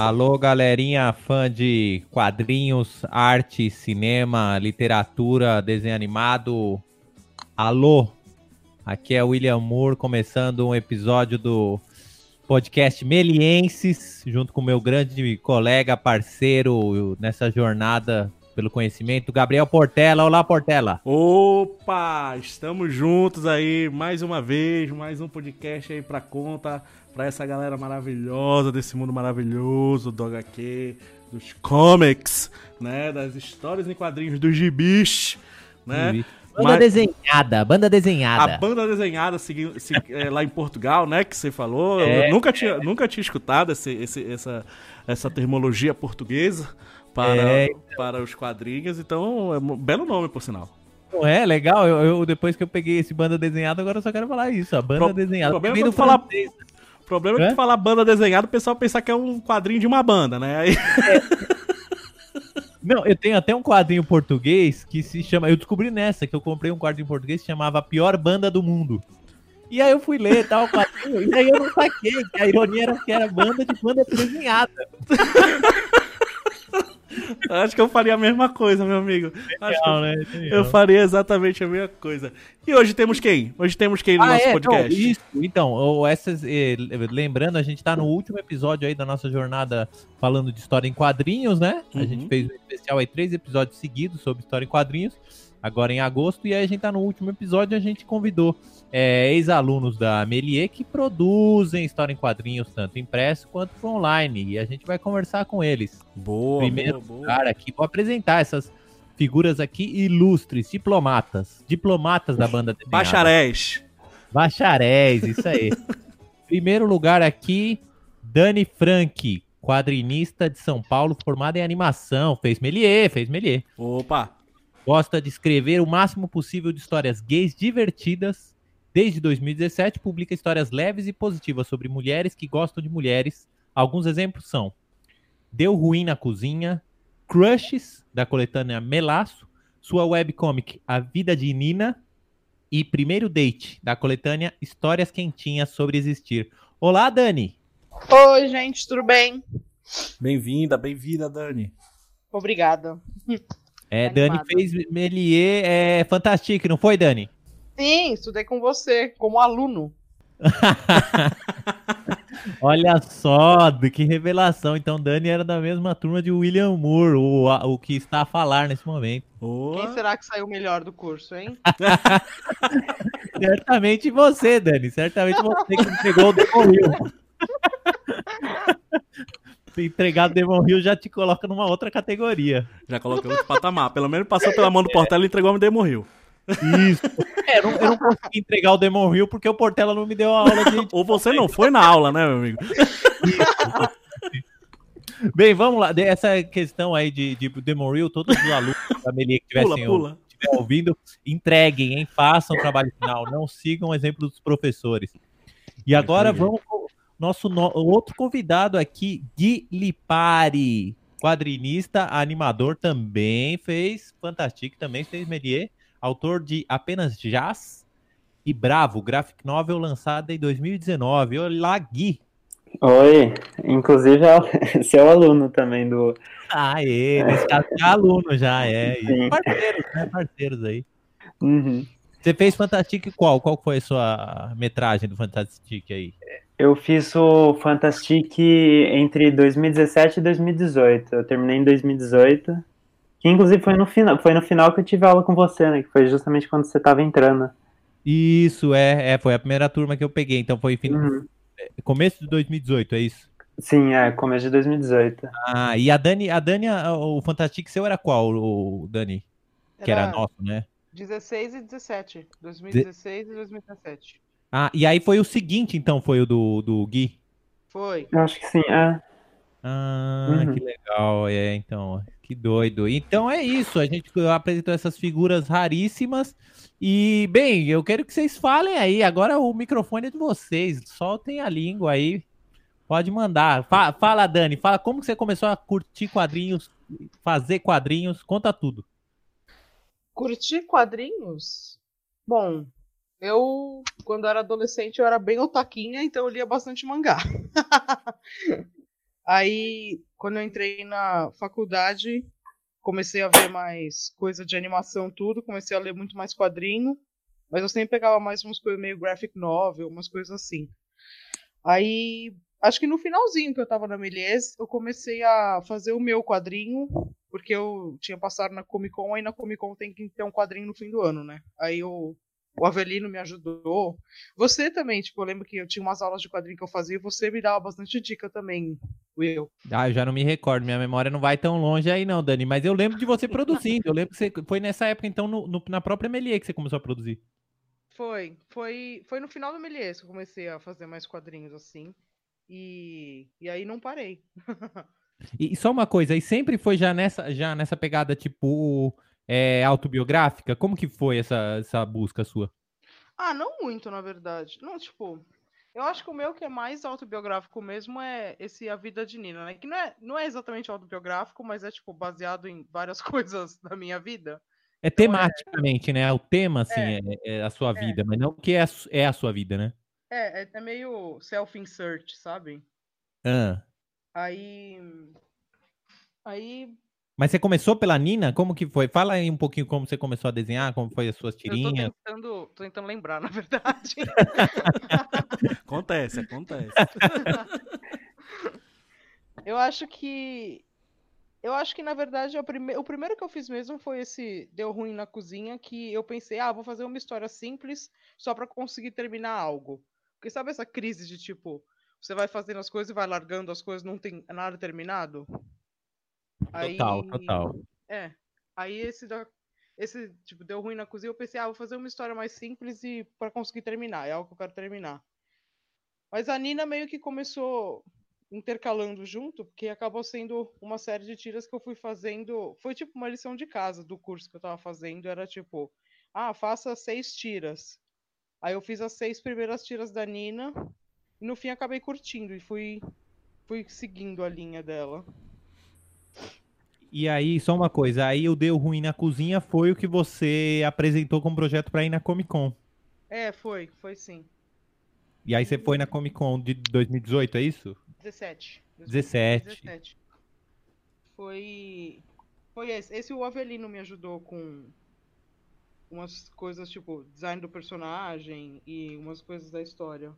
Alô, galerinha fã de quadrinhos, arte, cinema, literatura, desenho animado. Alô, aqui é William Moore começando um episódio do podcast Melienses, junto com meu grande colega, parceiro nessa jornada pelo conhecimento, Gabriel Portela. Olá, Portela. Opa, estamos juntos aí mais uma vez, mais um podcast aí pra conta, pra essa galera maravilhosa desse mundo maravilhoso do HQ, dos comics, né, das histórias em quadrinhos dos gibis, né? Banda Mas, desenhada, banda desenhada. A banda desenhada segui, segui, é, lá em Portugal, né? Que você falou. É, eu nunca tinha, nunca tinha escutado esse, esse, essa, essa termologia portuguesa para, é, então. para os quadrinhos. Então, é um belo nome, por sinal. É, legal. Eu, eu, depois que eu peguei esse banda desenhada, agora eu só quero falar isso. A banda Pro, desenhada. O problema, é falar, problema é que falar banda desenhada, o pessoal pensar que é um quadrinho de uma banda, né? Aí... É. Não, eu tenho até um quadrinho português que se chama. Eu descobri nessa que eu comprei um quadrinho português que chamava A Pior Banda do Mundo. E aí eu fui ler tal, quadrinho, e aí eu não saquei, que a ironia era que era banda de banda desenhada. Acho que eu faria a mesma coisa, meu amigo. Legal, né? Eu faria exatamente a mesma coisa. E hoje temos quem? Hoje temos quem no ah, nosso é, podcast? Não, isso, então, essas, eh, lembrando, a gente tá no último episódio aí da nossa jornada falando de história em quadrinhos, né? Uhum. A gente uhum. fez um especial aí, três episódios seguidos sobre história em quadrinhos agora em agosto. E aí a gente tá no último episódio, a gente convidou é, ex-alunos da Melier que produzem história em quadrinhos, tanto impresso quanto online. E a gente vai conversar com eles. Boa, Primeiro boa, boa. cara aqui, vou apresentar essas figuras aqui ilustres, diplomatas. Diplomatas da banda desenhada. Bacharéis. Bacharéis, isso aí. Primeiro lugar aqui, Dani Frank, quadrinista de São Paulo, formada em animação. Fez Melier, fez Melier. Opa! Gosta de escrever o máximo possível de histórias gays divertidas. Desde 2017, publica histórias leves e positivas sobre mulheres que gostam de mulheres. Alguns exemplos são Deu Ruim na Cozinha, Crushes, da coletânea Melaço, sua webcomic A Vida de Nina e Primeiro Date, da coletânea Histórias Quentinhas sobre Existir. Olá, Dani! Oi, gente, tudo bem? Bem-vinda, bem-vinda, Dani. Obrigada. É, Dani fez Melier é, Fantastic, não foi, Dani? Sim, estudei com você, como aluno. Olha só, que revelação. Então, Dani era da mesma turma de William Moore, o, o que está a falar nesse momento. Quem será que saiu melhor do curso, hein? Certamente você, Dani. Certamente você que pegou o Demon Hill. Entregado Demon Hill já te coloca numa outra categoria. Já coloca outro patamar. Pelo menos passou pela mão do Portela e entregou o Demon Hill. Isso. É, eu, não, eu não consegui entregar o Demon Hill porque o Portela não me deu a aula de. Ou você não foi na aula, né, meu amigo? Bem, vamos lá. Essa questão aí de, de Demon Hill, todos os alunos da Melia que tivessem pula, pula. ouvindo, entreguem, hein? Façam o trabalho final. Não sigam o exemplo dos professores. E agora vamos nosso no... outro convidado aqui, Gui Lipari, quadrinista, animador, também fez Fantastic, também fez Melier, autor de Apenas Jazz e Bravo, graphic novel lançada em 2019. Olá, Gui! Oi, inclusive é seu aluno também do. Ah, é, nesse caso é aluno já, é. Parceiros, né? Parceiros aí. Uhum. Você fez Fantastic qual? Qual foi a sua metragem do Fantastic aí? Eu fiz o Fantastic entre 2017 e 2018. Eu terminei em 2018. Que inclusive foi no final, foi no final que eu tive aula com você, né? Que foi justamente quando você estava entrando. Isso, é, é, foi a primeira turma que eu peguei, então foi fim, uhum. É, começo de 2018, é isso? Sim, é, começo de 2018. Ah, e a Dani, a Dani, o Fantastic seu era qual, o Dani? Que era, era nosso, né? 16 e 17. 2016 De... e 2017. Ah, e aí foi o seguinte, então, foi o do, do Gui? Foi. Eu acho que sim, é. Ah, uhum. que legal, é, então, que doido. Então é isso, a gente apresentou essas figuras raríssimas e, bem, eu quero que vocês falem aí, agora o microfone é de vocês, soltem a língua aí, pode mandar. Fala, fala Dani, fala como você começou a curtir quadrinhos, fazer quadrinhos, conta tudo. Curtir quadrinhos? Bom, eu, quando era adolescente, eu era bem otaquinha, então eu lia bastante mangá. Aí, quando eu entrei na faculdade, comecei a ver mais coisa de animação, tudo. Comecei a ler muito mais quadrinho. Mas eu sempre pegava mais umas coisas meio graphic novel, umas coisas assim. Aí, acho que no finalzinho que eu tava na Melies, eu comecei a fazer o meu quadrinho, porque eu tinha passado na Comic Con, aí na Comic Con tem que ter um quadrinho no fim do ano, né? Aí eu o Avelino me ajudou. Você também, tipo, eu lembro que eu tinha umas aulas de quadrinho que eu fazia e você me dava bastante dica também, Will. Ah, eu já não me recordo, minha memória não vai tão longe aí não, Dani, mas eu lembro de você produzindo, eu lembro que você, foi nessa época, então, no, no, na própria Melier que você começou a produzir. Foi, foi, foi no final do Melier que eu comecei a fazer mais quadrinhos, assim, e, e aí não parei. e, e só uma coisa, e sempre foi já nessa, já nessa pegada, tipo é, autobiográfica? Como que foi essa, essa busca sua? Ah, não muito, na verdade. Não, tipo, eu acho que o meu que é mais autobiográfico mesmo é esse A Vida de Nina, né? Que não é, não é exatamente autobiográfico, mas é, tipo, baseado em várias coisas da minha vida. É então, tematicamente, é... né? O tema, assim, é, é, é a sua é. vida, mas não que é a, é a sua vida, né? É, é, é meio self-insert, sabe? Ah. Aí. Aí mas você começou pela Nina? Como que foi? Fala aí um pouquinho como você começou a desenhar, como foi as suas tirinhas. Eu tô tentando, tô tentando lembrar, na verdade. acontece, acontece. eu acho que. Eu acho que, na verdade, o, prime... o primeiro que eu fiz mesmo foi esse Deu Ruim na Cozinha, que eu pensei, ah, vou fazer uma história simples só para conseguir terminar algo. Porque sabe essa crise de tipo, você vai fazendo as coisas e vai largando as coisas, não tem nada terminado? Total, aí, total. É. Aí esse da, esse tipo deu ruim na cozinha, eu pensei, ah, vou fazer uma história mais simples e para conseguir terminar, é algo que eu quero terminar. Mas a Nina meio que começou intercalando junto, porque acabou sendo uma série de tiras que eu fui fazendo, foi tipo uma lição de casa do curso que eu tava fazendo, era tipo, ah, faça seis tiras. Aí eu fiz as seis primeiras tiras da Nina e no fim acabei curtindo e fui fui seguindo a linha dela. E aí, só uma coisa, aí o Deu Ruim na Cozinha foi o que você apresentou como projeto para ir na Comic Con. É, foi, foi sim. E aí você foi na Comic Con de 2018, é isso? 17. 17. 17. Foi. Foi esse. Esse o Avelino me ajudou com umas coisas tipo design do personagem e umas coisas da história.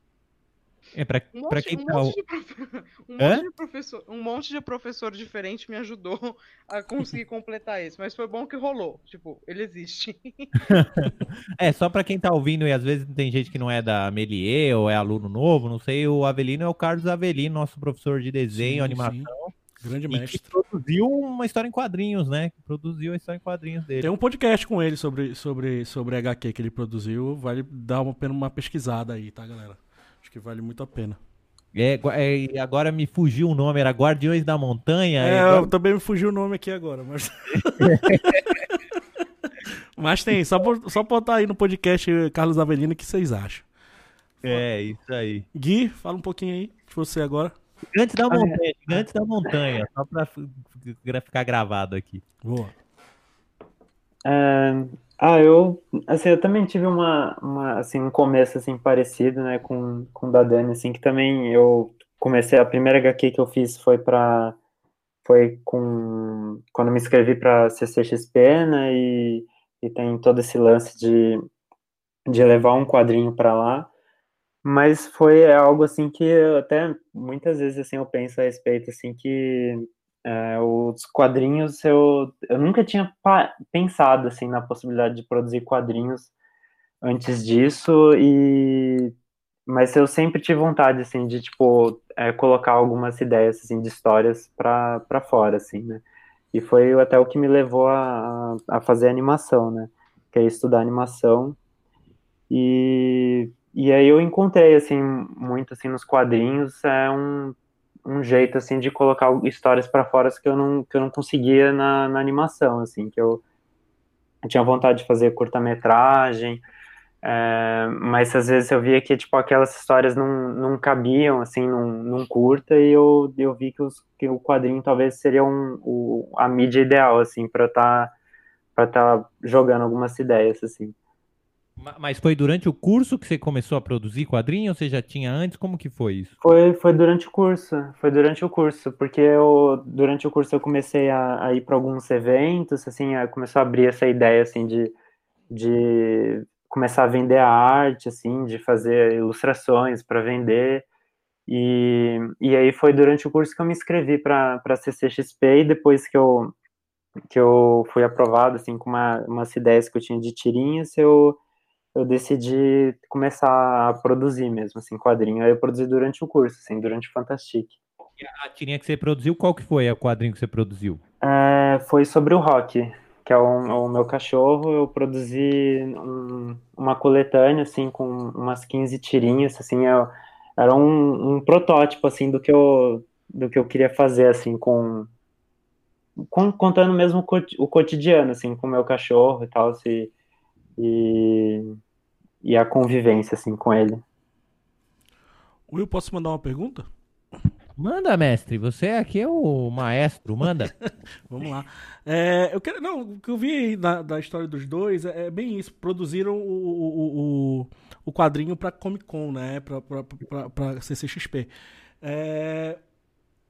É, pra, um pra quem um tá. Monte um, monte de professor, um monte de professor diferente me ajudou a conseguir completar isso. Mas foi bom que rolou. Tipo, ele existe. é, só pra quem tá ouvindo, e às vezes tem gente que não é da Melier ou é aluno novo, não sei, o Avelino é o Carlos Avelino, nosso professor de desenho, sim, animação. Sim. Grande mestre. que produziu uma história em quadrinhos, né? Que produziu a história em quadrinhos dele. Tem um podcast com ele sobre, sobre, sobre HQ que ele produziu. Vale dar uma, uma pesquisada aí, tá, galera? Que vale muito a pena. É, é, agora me fugiu o nome, era Guardiões da Montanha. É, agora... também me fugiu o nome aqui agora, mas. mas tem, só, só botar aí no podcast Carlos Avelino o que vocês acham. É, isso aí. Gui, fala um pouquinho aí de você agora. Gigantes da Montanha, Gigantes da Montanha, só pra ficar gravado aqui. Boa. É, ah, eu, assim, eu também tive uma, uma, assim, um começo, assim, parecido, né, com, com o da Dani, assim, que também eu comecei, a primeira HQ que eu fiz foi para foi com, quando me inscrevi para CCXP, né, e, e tem todo esse lance de, de levar um quadrinho para lá, mas foi algo, assim, que até muitas vezes, assim, eu penso a respeito, assim, que é, os quadrinhos, eu, eu nunca tinha pensado assim na possibilidade de produzir quadrinhos antes disso e mas eu sempre tive vontade assim de tipo é, colocar algumas ideias assim de histórias para fora assim né? E foi até o que me levou a, a fazer animação né? Que é estudar animação. E e aí eu encontrei assim muito assim nos quadrinhos é um um jeito assim de colocar histórias para fora que eu não que eu não conseguia na, na animação assim que eu, eu tinha vontade de fazer curta-metragem é, mas às vezes eu via que tipo aquelas histórias não, não cabiam assim num, num curta e eu, eu vi que, os, que o quadrinho talvez seria um, o, a mídia ideal assim para estar tá, para estar tá jogando algumas ideias assim Mas foi durante o curso que você começou a produzir quadrinho ou você já tinha antes? Como que foi isso? Foi, foi durante o curso, foi durante o curso, porque eu, durante o curso eu comecei a, a ir para alguns eventos, assim, começou a abrir essa ideia, assim, de, de começar a vender a arte, assim, de fazer ilustrações para vender, e, e aí foi durante o curso que eu me inscrevi para CCXP, e depois que eu, que eu fui aprovado, assim, com uma, umas ideias que eu tinha de tirinhas, eu eu decidi começar a produzir mesmo, assim, quadrinho. Aí eu produzi durante o curso, assim, durante o Fantastic. A tirinha que você produziu, qual que foi o quadrinho que você produziu? É, foi sobre o Rock, que é o, o meu cachorro. Eu produzi um, uma coletânea, assim, com umas 15 tirinhas, assim, eu, era um, um, protótipo, assim, do que eu, do que eu queria fazer, assim, com, com contando mesmo o cotidiano, assim, com o meu cachorro e tal, se e, e a convivência assim com ele. Will, posso mandar uma pergunta? Manda, mestre. Você aqui é o maestro. Manda. Vamos lá. É, eu quero, não, o que eu vi da, da história dos dois é, é bem isso. Produziram o, o, o, o quadrinho para Comic Con, né? Para CCXP. É,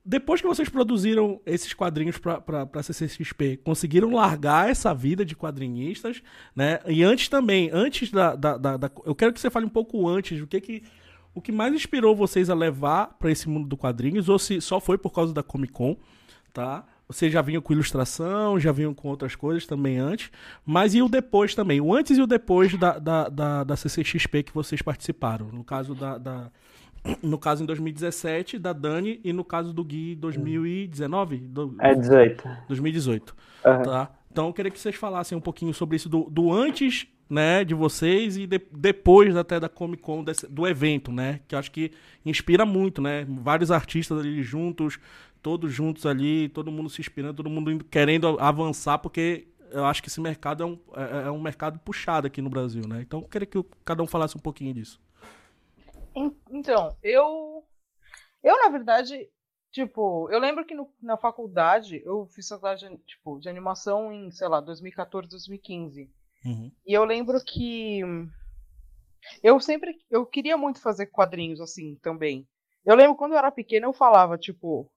depois que vocês produziram esses quadrinhos para CCXP, conseguiram largar essa vida de quadrinistas, né? E antes também, antes da, da, da, da eu quero que você fale um pouco antes o que que o que mais inspirou vocês a levar para esse mundo do quadrinhos ou se só foi por causa da Comic Con, tá? Vocês já vinham com ilustração, já vinham com outras coisas também antes, mas e o depois também? O antes e o depois da, da, da, da CCXP que vocês participaram? No caso da, da no caso em 2017 da Dani e no caso do Gui 2019? Do, é 18. 2018. Uhum. Tá? Então eu queria que vocês falassem um pouquinho sobre isso do, do antes, né, de vocês e de, depois até da Comic Con desse, do evento, né, que eu acho que inspira muito, né, vários artistas ali juntos, todos juntos ali, todo mundo se inspirando, todo mundo querendo avançar porque eu acho que esse mercado é um, é, é um mercado puxado aqui no Brasil, né? Então eu queria que cada um falasse um pouquinho disso. Então, eu. Eu, na verdade, tipo, eu lembro que no, na faculdade eu fiz faculdade tipo, de animação em, sei lá, 2014, 2015. Uhum. E eu lembro que. Eu sempre. Eu queria muito fazer quadrinhos assim também. Eu lembro quando eu era pequena eu falava, tipo.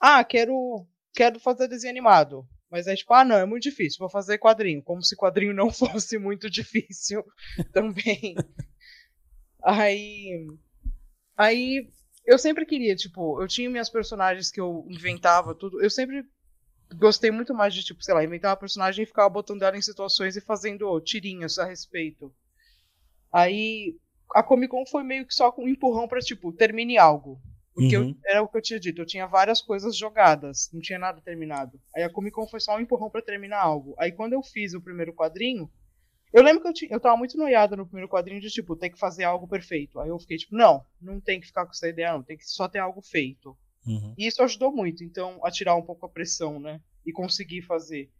Ah, quero. Quero fazer desenho animado. Mas é tipo, ah, não, é muito difícil, vou fazer quadrinho. Como se quadrinho não fosse muito difícil também. Aí. Aí. Eu sempre queria, tipo, eu tinha minhas personagens que eu inventava, tudo. Eu sempre gostei muito mais de, tipo, sei lá, inventar uma personagem e ficar botando ela em situações e fazendo tirinhas a respeito. Aí. A Comic Con foi meio que só um empurrão pra, tipo, termine algo. Porque uhum. eu, era o que eu tinha dito, eu tinha várias coisas jogadas, não tinha nada terminado. Aí a Comic Con foi só um empurrão para terminar algo. Aí quando eu fiz o primeiro quadrinho, eu lembro que eu, tinha, eu tava muito noiado no primeiro quadrinho de, tipo, ter que fazer algo perfeito. Aí eu fiquei, tipo, não, não tem que ficar com essa ideia, não, tem que só ter algo feito. Uhum. E isso ajudou muito, então, a tirar um pouco a pressão, né? E conseguir fazer.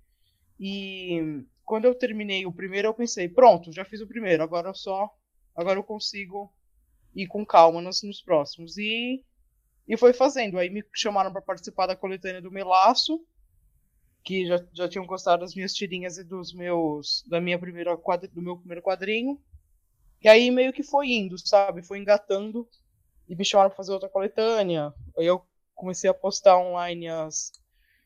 E quando eu terminei o primeiro, eu pensei, pronto, já fiz o primeiro, agora eu só. Agora eu consigo ir com calma nos, nos próximos. E, e foi fazendo. Aí me chamaram para participar da coletânea do Melaço que já, já tinham gostado das minhas tirinhas e dos meus da minha primeira quadro, do meu primeiro quadrinho. E aí meio que foi indo, sabe? Foi engatando e me chamaram pra fazer outra coletânea. Aí eu comecei a postar online as,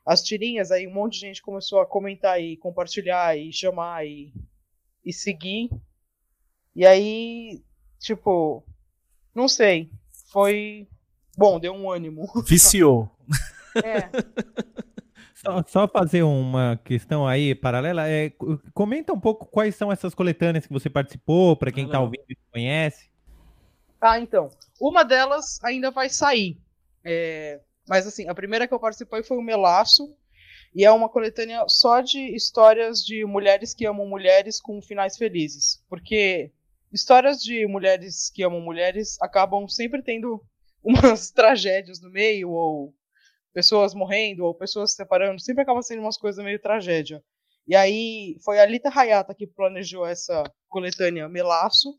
as tirinhas, aí um monte de gente começou a comentar e compartilhar e chamar e, e seguir. E aí, tipo, não sei, foi bom, deu um ânimo. Viciou. É. Só, só, fazer uma questão aí paralela. É, comenta um pouco quais são essas coletâneas que você participou, para quem está ouvindo e conhece. Ah, então. Uma delas ainda vai sair. É, mas assim, a primeira que eu participei foi o Melaço. E é uma coletânea só de histórias de mulheres que amam mulheres com finais felizes. Porque histórias de mulheres que amam mulheres acabam sempre tendo umas tragédias no meio, ou pessoas morrendo ou pessoas se separando, sempre acaba sendo umas coisas meio tragédia. E aí foi a Lita Hayata que planejou essa coletânea Melaço.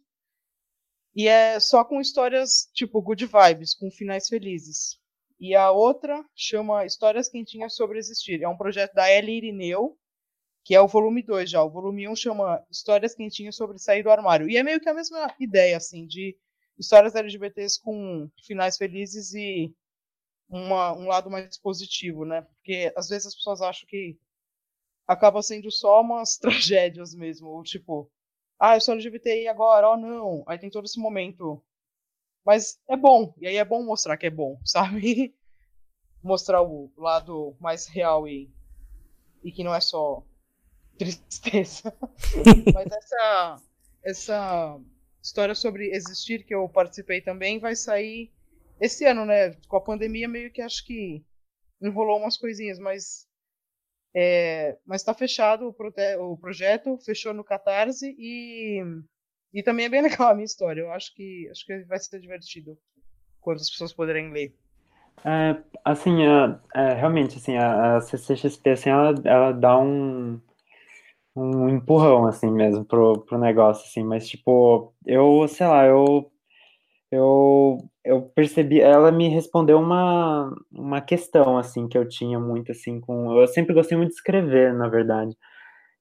E é só com histórias tipo good vibes, com finais felizes. E a outra chama Histórias Quentinhas sobre Existir. É um projeto da Ellie Irineu, que é o volume 2 já. O volume 1 um chama Histórias Quentinhas sobre Sair do Armário. E é meio que a mesma ideia, assim, de histórias LGBTs com finais felizes e uma, um lado mais positivo, né? Porque às vezes as pessoas acham que acaba sendo só umas tragédias mesmo, ou tipo, ah, eu sou LGBTI agora, oh não. Aí tem todo esse momento. Mas é bom, e aí é bom mostrar que é bom, sabe? mostrar o lado mais real e, e que não é só tristeza. Mas essa, essa história sobre existir que eu participei também vai sair esse ano, né? Com a pandemia meio que acho que enrolou umas coisinhas, mas é, mas está fechado o, prote o, projeto, fechou no Catarse e e também é bem legal a minha história. Eu acho que acho que vai ser divertido quando as pessoas puderem ler. É, assim, é, é, realmente, assim, a, a CCXP, assim, ela, ela dá um, um empurrão, assim, mesmo, pro, pro negócio, assim, mas, tipo, eu, sei lá, eu, eu, eu percebi, ela me respondeu uma, uma questão, assim, que eu tinha muito, assim, com, eu sempre gostei muito de escrever, na verdade,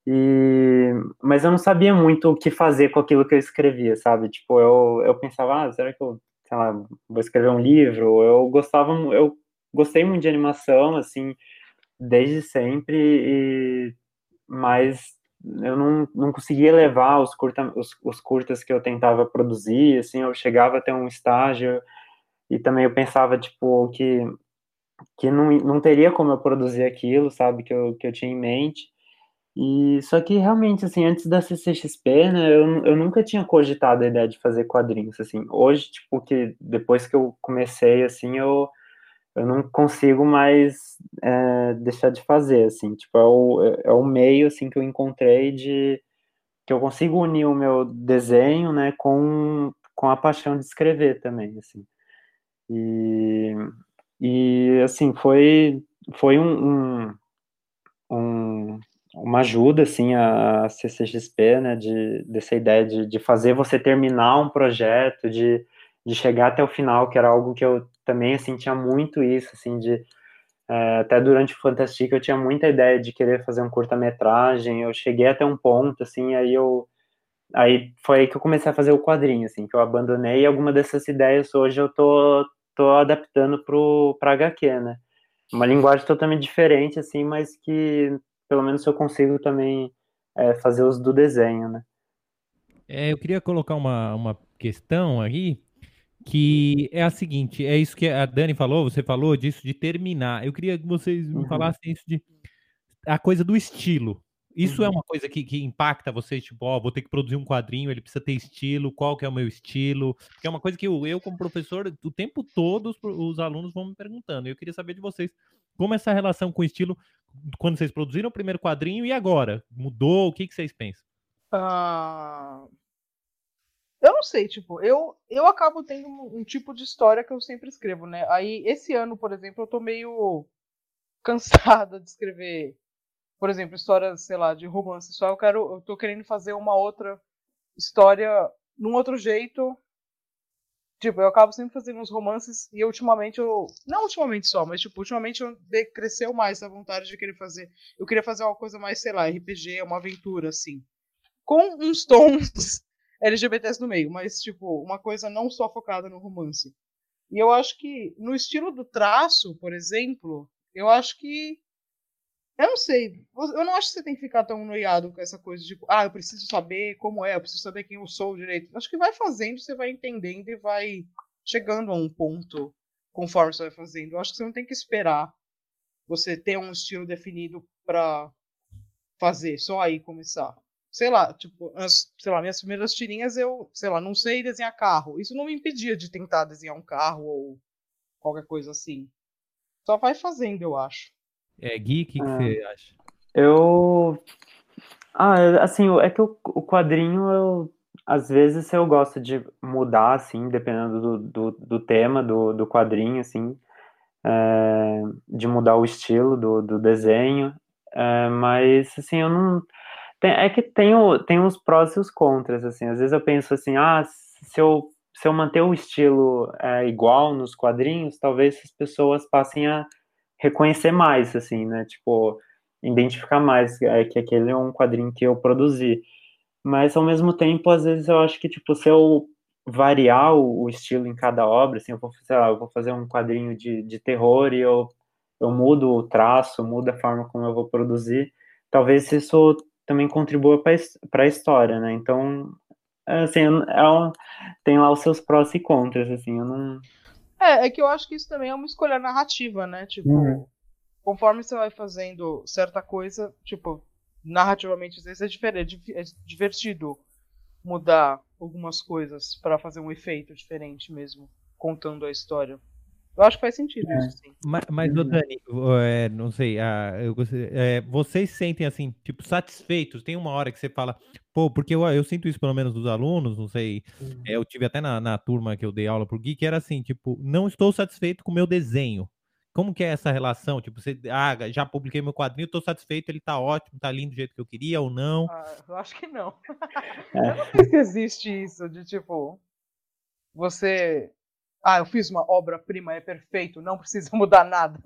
e, mas eu não sabia muito o que fazer com aquilo que eu escrevia, sabe, tipo, eu, eu pensava, ah, será que eu, sei lá, vou escrever um livro, eu gostava, eu gostei muito de animação, assim, desde sempre, e, mas eu não, não conseguia levar os, curta, os, os curtas que eu tentava produzir, assim, eu chegava até um estágio e também eu pensava, tipo, que, que não, não teria como eu produzir aquilo, sabe, que eu, que eu tinha em mente, e só que realmente, assim, antes da CCXP, né, eu, eu nunca tinha cogitado a ideia de fazer quadrinhos, assim, hoje, tipo, que depois que eu comecei, assim, eu eu não consigo mais é, deixar de fazer, assim, tipo, é o, é, é o meio, assim, que eu encontrei de que eu consigo unir o meu desenho, né, com, com a paixão de escrever também, assim, e, e assim, foi, foi um, um, um uma ajuda, assim, a CCXP, né, de, dessa ideia de, de fazer você terminar um projeto, de, de chegar até o final, que era algo que eu também, assim, tinha muito isso, assim, de... É, até durante o Fantastic eu tinha muita ideia de querer fazer um curta-metragem, eu cheguei até um ponto, assim, aí eu... Aí foi aí que eu comecei a fazer o quadrinho, assim, que eu abandonei, e alguma dessas ideias hoje eu tô, tô adaptando pro, pra HQ, né? Uma linguagem totalmente diferente, assim, mas que pelo menos eu consigo também é, fazer os do desenho, né? É, eu queria colocar uma, uma questão aí, que é a seguinte, é isso que a Dani falou, você falou disso de terminar. Eu queria que vocês me uhum. falassem isso de a coisa do estilo. Isso é uhum. é uma coisa que, que impacta vocês, tipo, ó, vou ter que produzir um quadrinho, ele precisa ter estilo, qual que é o meu estilo? Porque é uma coisa que eu, eu como professor, o tempo todo os, os alunos vão me perguntando. Eu queria saber de vocês, como essa relação com o estilo, quando vocês produziram o primeiro quadrinho e agora? Mudou? O que, que vocês pensam? Uh, eu não sei, tipo, eu, eu acabo tendo um, um, tipo de história que eu sempre escrevo, né? Aí, esse ano, por exemplo, eu tô meio cansada de escrever, por exemplo, histórias, sei lá, de romance. Só eu quero, eu tô querendo fazer uma outra história num outro jeito. Tipo, eu acabo sempre fazendo uns romances e ultimamente eu. Não ultimamente só, mas tipo, ultimamente eu cresceu mais a vontade de querer fazer. Eu queria fazer uma coisa mais, sei lá, RPG, uma aventura, assim. Com uns tons LGBTs no meio, mas, tipo, uma coisa não só focada no romance. E eu acho que, no estilo do traço, por exemplo, eu acho que. Eu não sei. Eu não acho que você tem que ficar tão noiado com essa coisa de, ah, eu preciso saber como é, eu preciso saber quem eu sou direito. Acho que vai fazendo, você vai entendendo e vai chegando a um ponto conforme você vai fazendo. Eu acho que você não tem que esperar você ter um estilo definido para fazer, só aí começar sei lá, tipo, as, sei lá, minhas primeiras tirinhas eu, sei lá, não sei desenhar carro. Isso não me impedia de tentar desenhar um carro ou qualquer coisa assim. Só vai fazendo, eu acho. É, Gui, o que, que é. você acha? Eu. Ah, assim, é que o, o quadrinho, eu, às vezes eu gosto de mudar, assim, dependendo do, do, do tema do, do quadrinho, assim, é, de mudar o estilo do, do desenho, é, mas, assim, eu não é que tem, o, tem os prós e os contras, assim. Às vezes eu penso assim, ah, se eu, se eu manter o estilo é, igual nos quadrinhos, talvez as pessoas passem a reconhecer mais, assim, né? Tipo, identificar mais é, que aquele é um quadrinho que eu produzi. Mas ao mesmo tempo, às vezes eu acho que tipo se eu variar o, o estilo em cada obra, assim, eu vou, sei lá, eu vou fazer um quadrinho de, de terror e eu eu mudo o traço, mudo a forma como eu vou produzir, talvez isso também contribua para a história, né? Então, assim, é um, tem lá os seus prós e contras, assim, eu não... É, é que eu acho que isso também é uma escolha narrativa, né? Tipo, uhum. conforme você vai fazendo certa coisa, tipo, narrativamente às vezes é diferente, é divertido mudar algumas coisas para fazer um efeito diferente mesmo, contando a história. Eu acho que faz sentido é. isso, sim. Mas, mas uhum. Dani, é, não sei, ah, eu, é, vocês sentem assim, tipo, satisfeitos? Tem uma hora que você fala, pô, porque eu, eu sinto isso pelo menos dos alunos, não sei, uhum. é, eu tive até na, na turma que eu dei aula pro Gui, que era assim, tipo, não estou satisfeito com o meu desenho. Como que é essa relação? Tipo, você, ah, já publiquei meu quadrinho, estou satisfeito, ele tá ótimo, tá lindo do jeito que eu queria ou não? Ah, eu acho que não. É. eu não sei se existe isso de tipo, você ah, eu fiz uma obra-prima, é perfeito, não precisa mudar nada.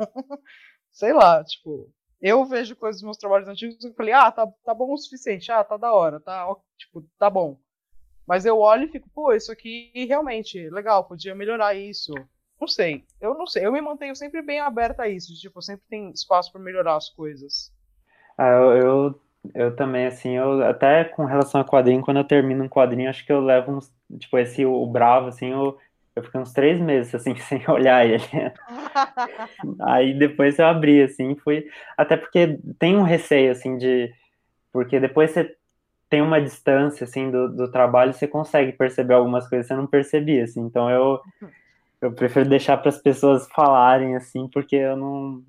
Sei lá, tipo, eu vejo coisas dos meus trabalhos antigos e falei, ah, tá, tá bom o suficiente, ah, tá da hora, tá, tipo, tá bom. Mas eu olho e fico, pô, isso aqui realmente, legal, podia melhorar isso. Não sei, eu não sei, eu me mantenho sempre bem aberta a isso, tipo, sempre tem espaço para melhorar as coisas. Ah, eu, eu, eu, também, assim, eu até com relação a quadrinho, quando eu termino um quadrinho, acho que eu levo uns, tipo, esse, o Bravo, assim, eu eu fiquei uns três meses, assim, sem olhar ele. Aí depois eu abri, assim, fui... Até porque tem um receio, assim, de... Porque depois você tem uma distância, assim, do, do trabalho, você consegue perceber algumas coisas que você não percebia, assim. Então eu, eu prefiro deixar para as pessoas falarem, assim, porque eu não...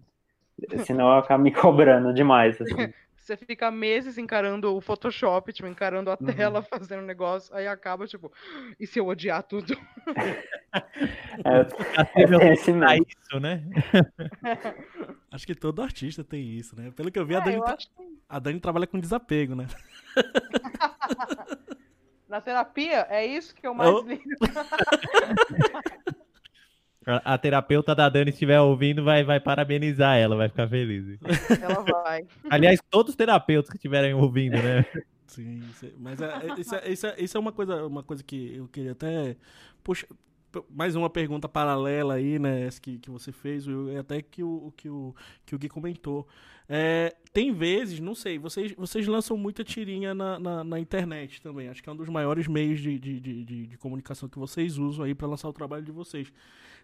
Senão eu acabo me cobrando demais, assim. Você fica meses encarando o Photoshop, tipo, encarando a uhum. tela, fazendo negócio, aí acaba, tipo, e se eu odiar tudo? É, é ensinar isso, né? acho que todo artista tem isso, né? Pelo que eu vi, é, a, Dani, que... a Dani trabalha com desapego, né? Na terapia, é isso que eu mais oh. lido. A terapeuta da Dani estiver ouvindo, vai, vai parabenizar ela, vai ficar feliz. Ela vai. Aliás, todos os terapeutas que estiverem ouvindo, né? Sim, mas é, é, isso, é, isso, é, isso é uma coisa, uma coisa que eu queria até. Puxa, mais uma pergunta paralela aí, né? Que, que você fez, até que o, que o, que o Gui comentou. É, tem vezes, não sei, vocês, vocês lançam muita tirinha na, na, na, internet também. Acho que é um dos maiores meios de, de, de, de comunicação que vocês usam aí para lançar o trabalho de vocês.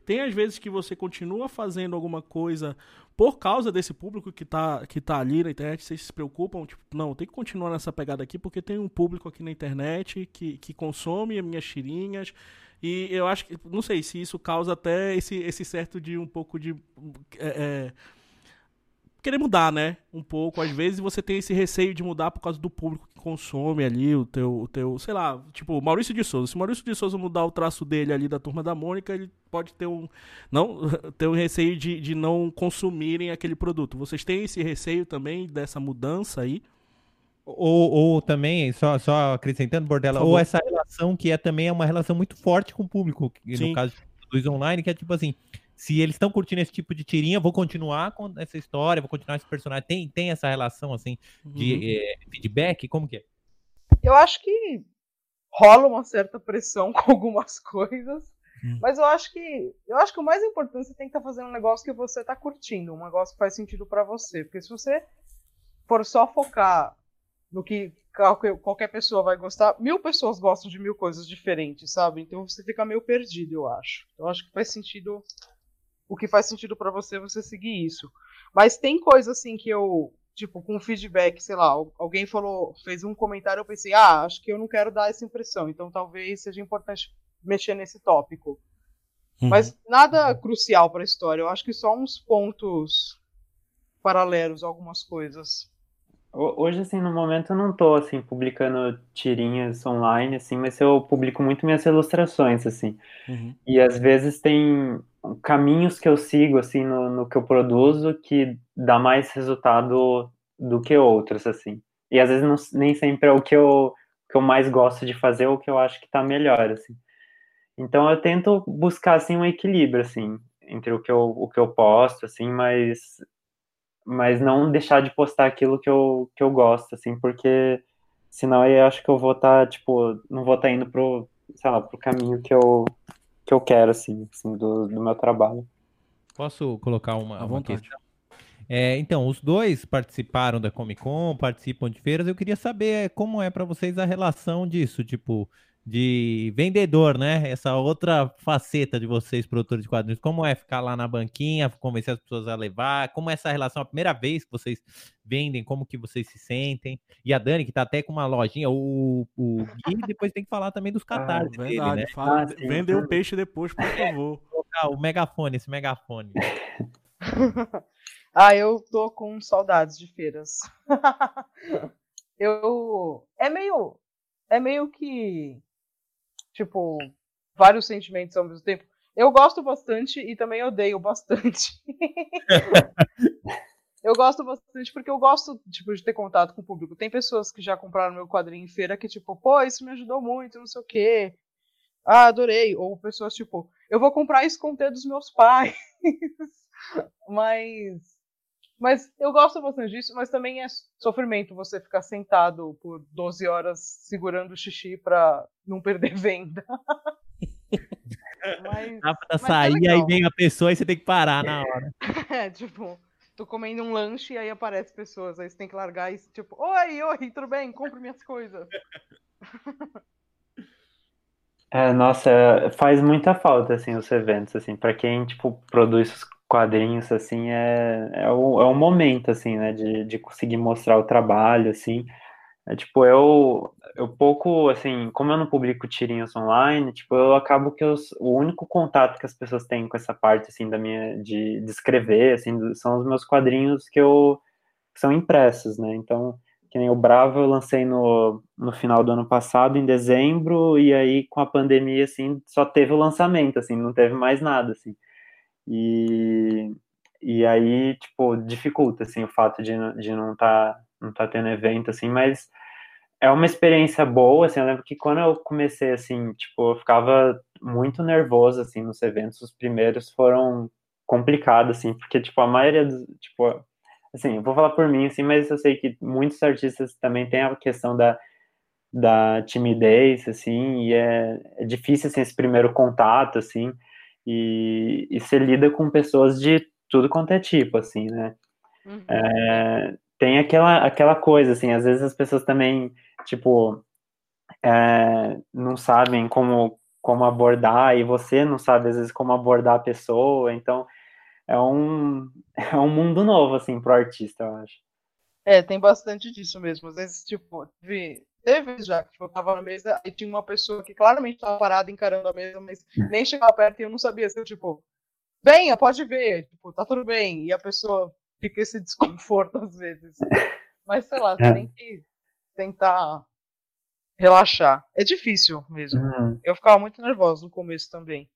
Tem às vezes que você continua fazendo alguma coisa por causa desse público que tá, que tá ali na internet, vocês se preocupam, tipo, não, tem que continuar nessa pegada aqui porque tem um público aqui na internet que, que consome as minhas tirinhas. E eu acho que, não sei se isso causa até esse, esse certo de um pouco de. É, é, querer mudar, né? Um pouco. Às vezes você tem esse receio de mudar por causa do público que consome ali o teu, o teu sei lá, tipo, Maurício de Souza. Se Maurício de Souza mudar o traço dele ali da turma da Mônica, ele pode ter um não ter um receio de, de não consumirem aquele produto. Vocês têm esse receio também dessa mudança aí? Ou, ou também, só, só acrescentando, Bordela, ou essa relação que é também é uma relação muito forte com o público, Sim. no caso dos online, que é tipo assim, se eles estão curtindo esse tipo de tirinha, vou continuar com essa história, vou continuar esse personagem. Tem, tem essa relação, assim, de uhum. é, feedback? Como que é? Eu acho que rola uma certa pressão com algumas coisas. Hum. Mas eu acho que eu acho que o mais importante você tem que estar tá fazendo um negócio que você está curtindo, um negócio que faz sentido para você, porque se você for só focar no que qualquer pessoa vai gostar, mil pessoas gostam de mil coisas diferentes, sabe? Então você fica meio perdido, eu acho. Eu acho que faz sentido o que faz sentido para você você seguir isso. Mas tem coisa assim que eu, tipo, com feedback, sei lá, alguém falou, fez um comentário, eu pensei, ah, acho que eu não quero dar essa impressão, então talvez seja importante mexer nesse tópico. Uhum. Mas nada crucial para a história, eu acho que só uns pontos paralelos, algumas coisas. Hoje, assim, no momento eu não tô, assim, publicando tirinhas online, assim, mas eu publico muito minhas ilustrações, assim. Uhum. E às vezes tem caminhos que eu sigo, assim, no, no, que eu produzo que dá mais resultado do que outros, assim. E às vezes não, nem sempre é o que eu, que eu mais gosto de fazer ou o que eu acho que tá melhor, assim. Então eu tento buscar, assim, um equilíbrio, assim, entre o que eu, o que eu posto, assim, mas mas não deixar de postar aquilo que eu, que eu gosto, assim, porque senão eu acho que eu vou estar, tá, tipo, não vou estar tá indo pro, sei lá, pro caminho que eu, que eu quero, assim, assim do, do meu trabalho. Posso colocar uma, uma questão? É, então, os dois participaram da Comic Con, participam de feiras. Eu queria saber como é para vocês a relação disso, tipo, de vendedor, né? Essa outra faceta de vocês, produtores de quadrinhos. Como é ficar lá na banquinha, convencer as pessoas a levar? Como é essa relação? A primeira vez que vocês vendem, como que vocês se sentem? E a Dani, que tá até com uma lojinha, o, o Gui, depois tem que falar também dos ah, catarses ah, dele, né? Fala, ah, vender o peixe depois, por favor. o megafone, esse megafone. ah, eu tô com saudades de feiras. eu... É meio... É meio que tipo, vários sentimentos ao mesmo tempo. Eu gosto bastante e também odeio bastante. eu gosto bastante porque eu gosto, tipo, de ter contato com o público. Tem pessoas que já compraram meu quadrinho em feira que, tipo, pô, isso me ajudou muito, não sei o quê. Ah, adorei. Ou pessoas, tipo, eu vou comprar isso com o dos meus pais. Mas mas eu gosto bastante disso, mas também é sofrimento você ficar sentado por 12 horas segurando o xixi pra não perder venda. mas, Dá pra mas é sair, é aí vem a pessoa e você tem que parar na hora. É, tipo, tô comendo um lanche e aí aparece pessoas, aí você tem que largar e tipo, oi, oi, tudo bem? Compre minhas coisas. É, nossa, faz muita falta, assim, os eventos, assim, para quem, tipo, produz quadrinhos, assim, é, é, o, é o momento, assim, né, de, de conseguir mostrar o trabalho, assim, é, tipo, eu, eu pouco, assim, como eu não publico tirinhos online, tipo, eu acabo que os, o único contato que as pessoas têm com essa parte, assim, da minha, de, de escrever, assim, são os meus quadrinhos que eu, que são impressos, né, então, que nem o Bravo eu lancei no, no final do ano passado, em dezembro, e aí, com a pandemia, assim, só teve o lançamento, assim, não teve mais nada, assim, e, e aí, tipo, dificulta, assim, o fato de, de não estar tá, não tá tendo evento, assim, mas é uma experiência boa, assim, eu lembro que quando eu comecei, assim, tipo, eu ficava muito nervoso, assim, nos eventos, os primeiros foram complicados, assim, porque, tipo, a maioria dos, tipo, assim, eu vou falar por mim, assim, mas eu sei que muitos artistas também têm a questão da, da timidez, assim, e é, é difícil, assim, esse primeiro contato, assim, e, e você lida com pessoas de tudo quanto é tipo, assim, né? Uhum. É, tem aquela, aquela coisa, assim, às vezes as pessoas também, tipo, é, não sabem como, como abordar, e você não sabe, às vezes, como abordar a pessoa, então é um, é um mundo novo, assim, pro artista, eu acho. É, tem bastante disso mesmo. Às vezes, tipo, vi, Teve já, que tipo, eu tava na mesa e tinha uma pessoa que claramente tava parada encarando a mesa, mas nem chegava perto e eu não sabia se eu, tipo, venha, pode ver, tipo, tá tudo bem. E a pessoa fica esse desconforto às vezes. Mas sei lá, você é. tem que tentar relaxar. É difícil mesmo. Uhum. Eu ficava muito nervosa no começo também.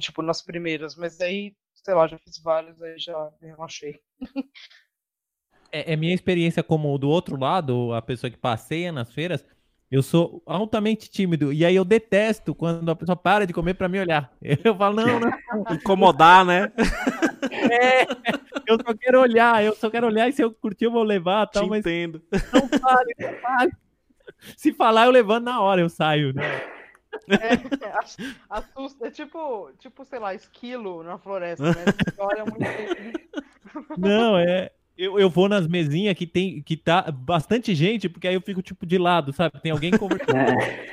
Tipo, nas primeiras, mas aí, sei lá, já fiz várias, aí já relaxei. é, é minha experiência como do outro lado, a pessoa que passeia nas feiras, eu sou altamente tímido. E aí eu detesto quando a pessoa para de comer para me olhar. Eu falo, não, não. Incomodar, né? É, eu só quero olhar, eu só quero olhar e se eu curtir eu vou levar tal, Te mas. Entendo. Não pare, não pare. Se falar, eu levanto na hora, eu saio, né? É, assusta. É tipo, tipo, sei lá, esquilo na floresta, né? Você olha muito. Não, é eu, eu vou nas mesinhas que tem que tá bastante gente, porque aí eu fico tipo de lado, sabe? Tem alguém conversando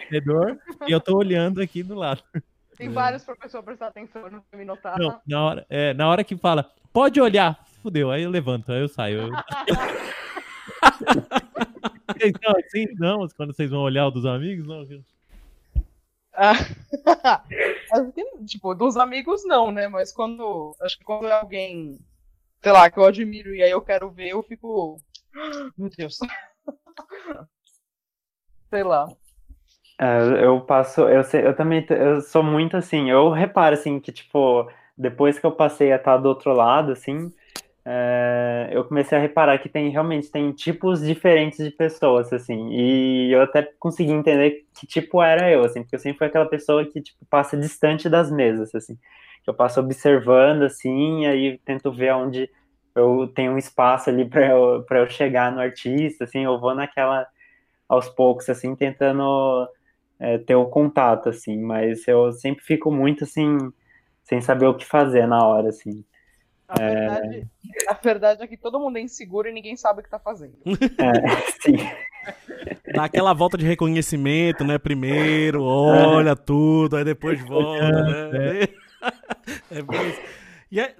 é. no e eu tô olhando aqui do lado. Tem vários professores prestar atenção, não me notar. Não, na hora, é, na hora que fala, pode olhar, fudeu, aí eu levanto, aí eu saio. Eu... então, assim, não, quando vocês vão olhar o dos amigos, não. Ah, tipo, dos amigos não, né? Mas quando. Acho que quando é alguém sei lá, que eu admiro e aí eu quero ver, eu fico. Meu Deus. sei lá. É, eu passo, eu, sei, eu também eu sou muito assim, eu reparo assim que tipo, depois que eu passei a estar do outro lado, assim, é, eu comecei a reparar que tem realmente tem tipos diferentes de pessoas, assim, e eu até consegui entender que tipo era eu, assim, porque eu sempre fui aquela pessoa que tipo passa distante das mesas, assim, que eu passo observando, assim, e aí tento ver onde eu tenho um espaço ali para eu, eu chegar no artista, assim, eu vou naquela aos poucos, assim, tentando é, ter o contato, assim, mas eu sempre fico muito, assim, sem saber o que fazer na hora, assim. A, é... verdade, a verdade é que todo mundo é inseguro e ninguém sabe o que tá fazendo. É, sim. Dá aquela volta de reconhecimento, né? Primeiro, olha tudo, aí depois volta, né? É, bem isso. E é,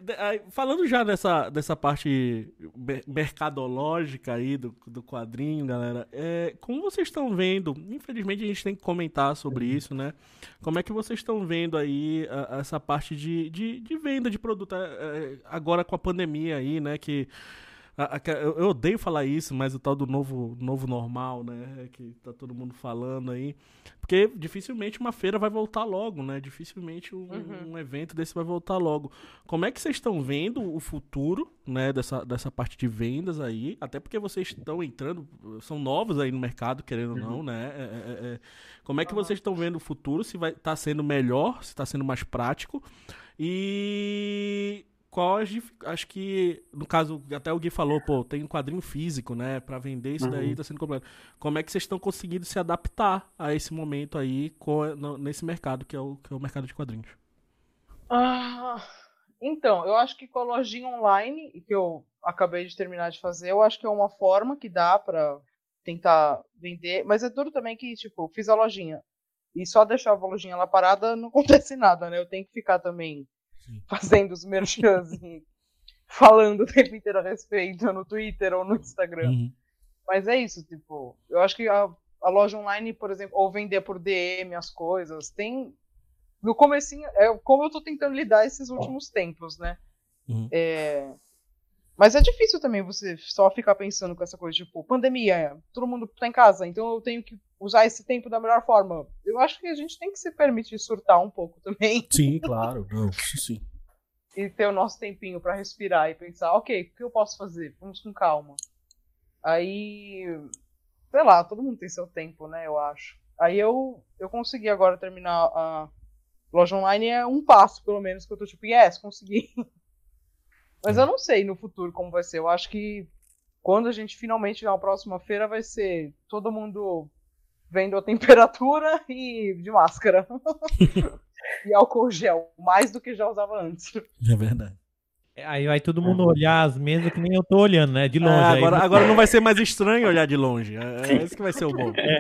falando já dessa, dessa parte mercadológica aí do, do quadrinho, galera, é, como vocês estão vendo? Infelizmente a gente tem que comentar sobre uhum. isso, né? Como é que vocês estão vendo aí a, essa parte de, de, de, venda de produto é, é agora com a pandemia aí, né? Que eu odeio falar isso, mas o tal do novo, novo normal, né? Que tá todo mundo falando aí. Porque dificilmente uma feira vai voltar logo, né? Dificilmente um, uhum. um evento desse vai voltar logo. Como é que vocês estão vendo o futuro, né? Dessa, dessa parte de vendas aí? Até porque vocês estão entrando, são novos aí no mercado, querendo ou não, uhum. né? É, é, é. Como é que vocês estão vendo o futuro? Se vai estar tá sendo melhor, se está sendo mais prático? E qual acho que, no caso, até o Gui falou, pô, tem um quadrinho físico, né, para vender isso uhum. daí tá sendo completo. Como é que vocês estão conseguindo se adaptar a esse momento aí, com, no, nesse mercado, que é, o, que é o mercado de quadrinhos? Ah, então, eu acho que com a lojinha online, que eu acabei de terminar de fazer, eu acho que é uma forma que dá para tentar vender, mas é duro também que, tipo, fiz a lojinha e só deixar a lojinha lá parada não acontece nada, né? Eu tenho que ficar também fazendo os merchans e falando o tempo inteiro a respeito no Twitter ou no Instagram. Uhum. Mas é isso, tipo, eu acho que a, a, loja online, por exemplo, ou vender por DM as coisas, tem. No comecinho, é como eu tô tentando lidar esses últimos tempos, né? Uhum. É, mas é difícil também você só ficar pensando com essa coisa, tipo, pandemia, todo mundo tá em casa, então eu tenho que usar esse tempo da melhor forma. Eu acho que a gente tem que se permitir surtar um pouco também. Sim, claro. Não, sim. E ter o nosso tempinho para respirar e pensar, ok, o que eu posso fazer? Vamos com calma. Aí, sei lá, todo mundo tem seu tempo, né, eu acho. Aí eu, eu consegui agora terminar a loja online, é um passo, pelo menos, que eu tô tipo, yes, consegui. Mas eu não sei no futuro como vai ser. Eu acho que quando a gente finalmente na próxima feira vai ser todo mundo vendo a temperatura e de máscara. e álcool gel, mais do que já usava antes. É verdade. É, aí vai todo mundo olhar as mesas que nem eu tô olhando, né? De longe. É, agora, agora não vai ser mais estranho olhar de longe. É, é esse que vai ser o bom. É.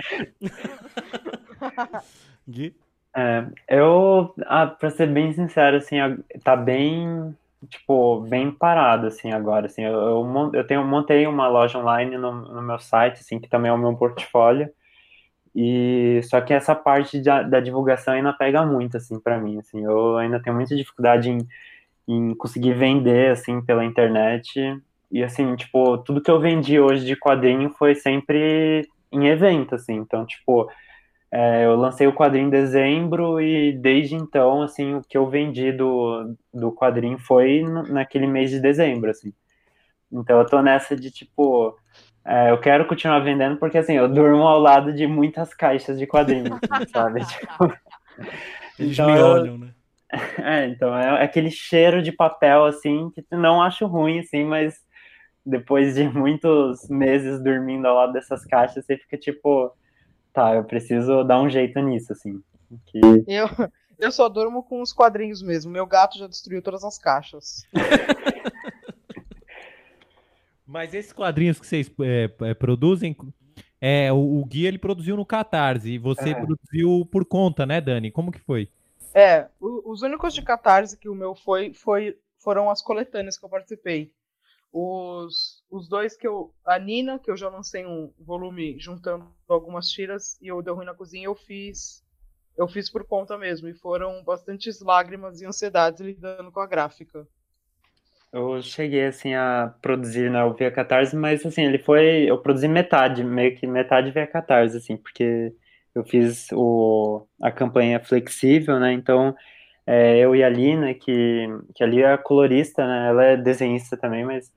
Gui? É, eu, ah, pra ser bem sincero, assim, tá bem, tipo, bem parado, assim, agora, assim, eu, eu, eu tenho, montei uma loja online no, no meu site, assim, que também é o meu portfólio, e só que essa parte da, da divulgação ainda pega muito assim para mim, assim, eu ainda tenho muita dificuldade em, em conseguir vender assim pela internet. E assim, tipo, tudo que eu vendi hoje de quadrinho foi sempre em evento, assim. Então, tipo, é, eu lancei o quadrinho em dezembro e desde então, assim, o que eu vendi do, do quadrinho foi naquele mês de dezembro, assim. Então eu tô nessa de, tipo, é, eu quero continuar vendendo porque, assim, eu durmo ao lado de muitas caixas de quadrinhos, assim, sabe? Tipo, Eles então, me olham, né? É, então, é aquele cheiro de papel, assim, que não acho ruim, assim, mas depois de muitos meses dormindo ao lado dessas caixas, você fica tipo, tá, eu preciso dar um jeito nisso, assim. Que... Eu, eu só durmo com os quadrinhos mesmo. Meu gato já destruiu todas as caixas. Mas esses quadrinhos que vocês é, é, produzem, é, o, o Gui ele produziu no Catarse e você é. produziu por conta, né, Dani? Como que foi? É, o, os únicos de Catarse que o meu foi, foi foram as coletâneas que eu participei. Os, os dois que eu. A Nina, que eu já lancei um volume juntando algumas tiras, e o Deu Ruim na Cozinha, eu fiz. Eu fiz por conta mesmo. E foram bastantes lágrimas e ansiedades lidando com a gráfica. Eu cheguei, assim, a produzir né, Via Catarse, mas, assim, ele foi... Eu produzi metade, meio que metade via Catarse, assim, porque eu fiz o, a campanha flexível, né, então é, eu e a Lina, que, que ali é colorista, né, ela é desenhista também, mas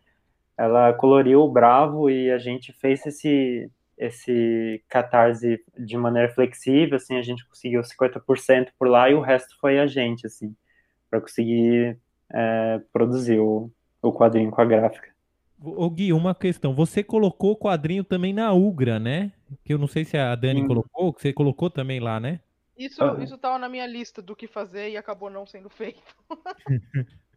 ela coloriu o Bravo e a gente fez esse, esse Catarse de maneira flexível, assim, a gente conseguiu 50% por lá e o resto foi a gente, assim, para conseguir é, produzir o, o quadrinho com a gráfica. Ô Gui, uma questão. Você colocou o quadrinho também na Ugra, né? Que eu não sei se a Dani Sim. colocou, que você colocou também lá, né? Isso, uhum. isso tava na minha lista do que fazer e acabou não sendo feito.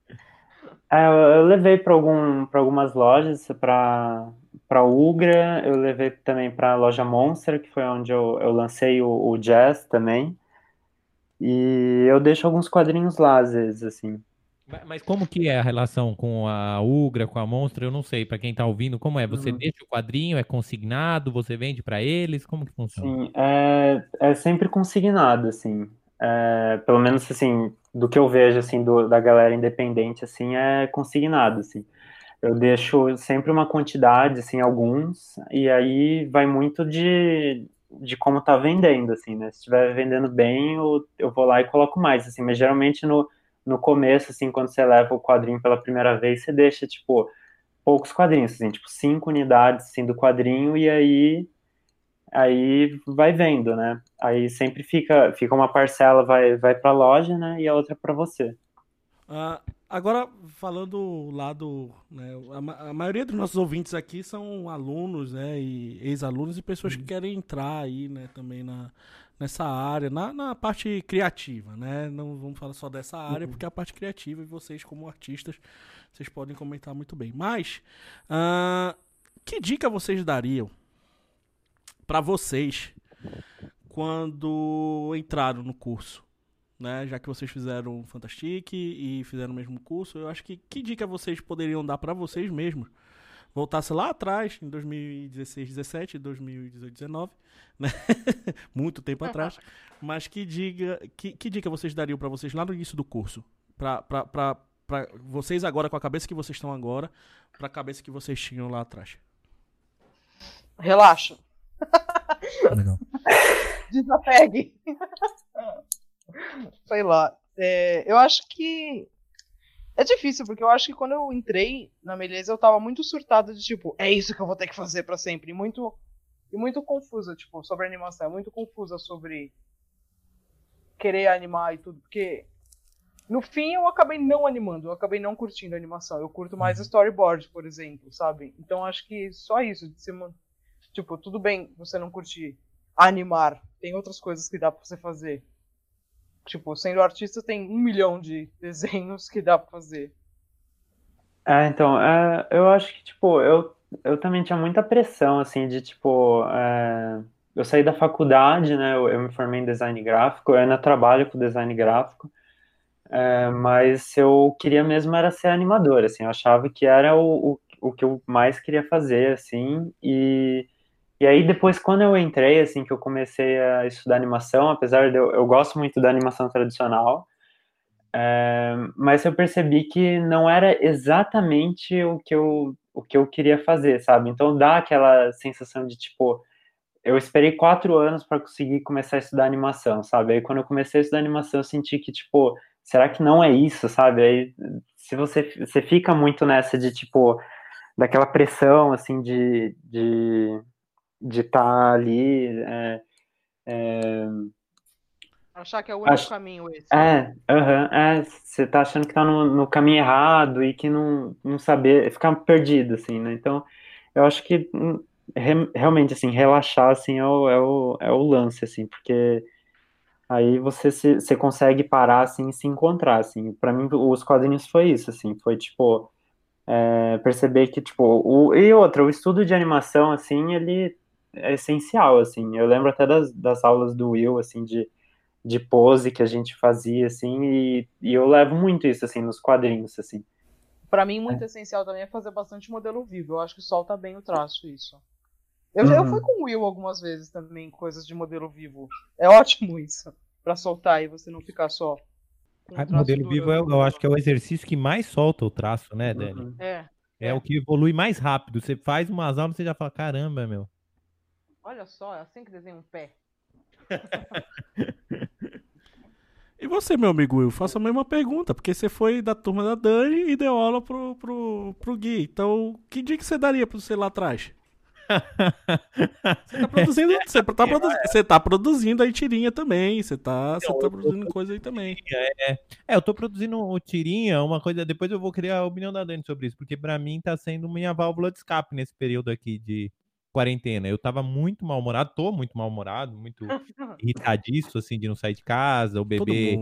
é, eu levei para algum, algumas lojas, para para Ugra, eu levei também para a loja Monster, que foi onde eu, eu lancei o, o Jazz também. E eu deixo alguns quadrinhos lá, às vezes, assim. Mas como que é a relação com a Ugra, com a Monstro? Eu não sei, para quem tá ouvindo, como é? Você uhum. deixa o quadrinho, é consignado, você vende para eles? Como que funciona? Sim, é, é sempre consignado, assim. É, pelo menos, assim, do que eu vejo, assim, do, da galera independente, assim, é consignado, assim. Eu deixo sempre uma quantidade, assim, alguns, e aí vai muito de, de como tá vendendo, assim, né? Se estiver vendendo bem, eu, eu vou lá e coloco mais, assim, mas geralmente no no começo, assim, quando você leva o quadrinho pela primeira vez, você deixa, tipo, poucos quadrinhos, assim, tipo, cinco unidades, assim, do quadrinho, e aí aí vai vendo, né? Aí sempre fica, fica uma parcela vai, vai para a loja, né? E a outra para você. Uh, agora falando lá do, né, a, a, maioria dos nossos ouvintes aqui são alunos, né? E ex-alunos e pessoas uhum. que querem entrar aí, né? Também na nessa área, na, na parte criativa, né? Não vamos falar só dessa área, uhum. porque é a parte criativa e vocês, como artistas, vocês podem comentar muito bem. Mas, uh, que dica vocês dariam para vocês quando entraram no curso? Né? Já que vocês fizeram Fantastic e fizeram o mesmo curso, eu acho que que dica vocês poderiam dar para vocês mesmos voltasse lá atrás, em 2016, 17, 2018, 19, né? muito tempo atrás, mas que diga, que, que dica vocês dariam para vocês lá no início do curso, para vocês agora com a cabeça que vocês estão agora, para a cabeça que vocês tinham lá atrás? Relaxa. Legal. Desapegue. Sei lá. É, eu acho que é difícil, porque eu acho que quando eu entrei na Meleza, eu tava muito surtado de tipo, é isso que eu vou ter que fazer para sempre. E muito, e muito confusa, tipo, sobre animação. Muito confusa sobre querer animar e tudo. Porque no fim eu acabei não animando, eu acabei não curtindo a animação. Eu curto mais uhum. storyboard, por exemplo, sabe? Então acho que só isso, de ser. Tipo, tudo bem você não curtir animar. Tem outras coisas que dá pra você fazer. Tipo, sendo artista tem um milhão de desenhos que dá pra fazer. É, então, é, eu acho que, tipo, eu, eu também tinha muita pressão, assim, de, tipo, é, eu saí da faculdade, né, eu, eu, me formei em design gráfico, eu ainda trabalho com design gráfico, é, mas eu queria mesmo era ser animador, assim, eu achava que era o, o, o que eu mais queria fazer, assim, e e aí depois, quando eu entrei, assim, que eu comecei a estudar animação, apesar de eu, eu gosto muito da animação tradicional, é, mas eu percebi que não era exatamente o que eu, o que eu queria fazer, sabe? Então dá aquela sensação de, tipo, eu esperei quatro anos para conseguir começar a estudar animação, sabe? Aí quando eu comecei a estudar animação, eu senti que, tipo, será que não é isso, sabe? Aí se você, você fica muito nessa de, tipo, daquela pressão, assim, de, de de estar tá ali. É, é... Achar que é o único Ach... caminho esse. É, uhum, é, você tá achando que tá no, no, caminho errado e que não, não saber, ficar perdido, assim, né? Então, eu acho que hum, re, realmente, assim, relaxar, assim, é o, é o, é o lance, assim, porque aí você, se, você consegue parar, assim, e se encontrar, assim. Pra mim, os quadrinhos foi isso, assim, foi, tipo, é, perceber que, tipo, o, e outra, o estudo de animação, assim, ele é essencial, assim. Eu lembro até das, das aulas do Will, assim, de, de pose que a gente fazia, assim, e, e eu levo muito isso, assim, nos quadrinhos, assim. Para mim, muito é. essencial também é fazer bastante modelo vivo. Eu acho que solta bem o traço, isso. Eu, uhum. eu fui com o Will algumas vezes também, coisas de modelo vivo. É ótimo isso, para soltar e você não ficar só. Ah, modelo vivo, eu, eu, acho que é o exercício que mais solta o traço, né, Dani? Uhum. É. É, é o que evolui mais rápido. Você faz umas aulas e você já fala, caramba, meu. Olha só, é assim que desenha um pé. e você, meu amigo Will, faça a mesma pergunta, porque você foi da turma da Dani e deu aula pro, pro, pro Gui. Então, que dia que você daria pra você lá atrás? você tá produzindo, você tá, produ você tá produzindo aí tirinha também, você tá, você tá produzindo coisa aí também. É, é, eu tô produzindo o tirinha, uma coisa, depois eu vou criar a opinião da Dani sobre isso, porque para mim tá sendo minha válvula de escape nesse período aqui de quarentena. Eu tava muito mal-humorado, tô muito mal-humorado, muito irritadiço, assim, de não sair de casa, o bebê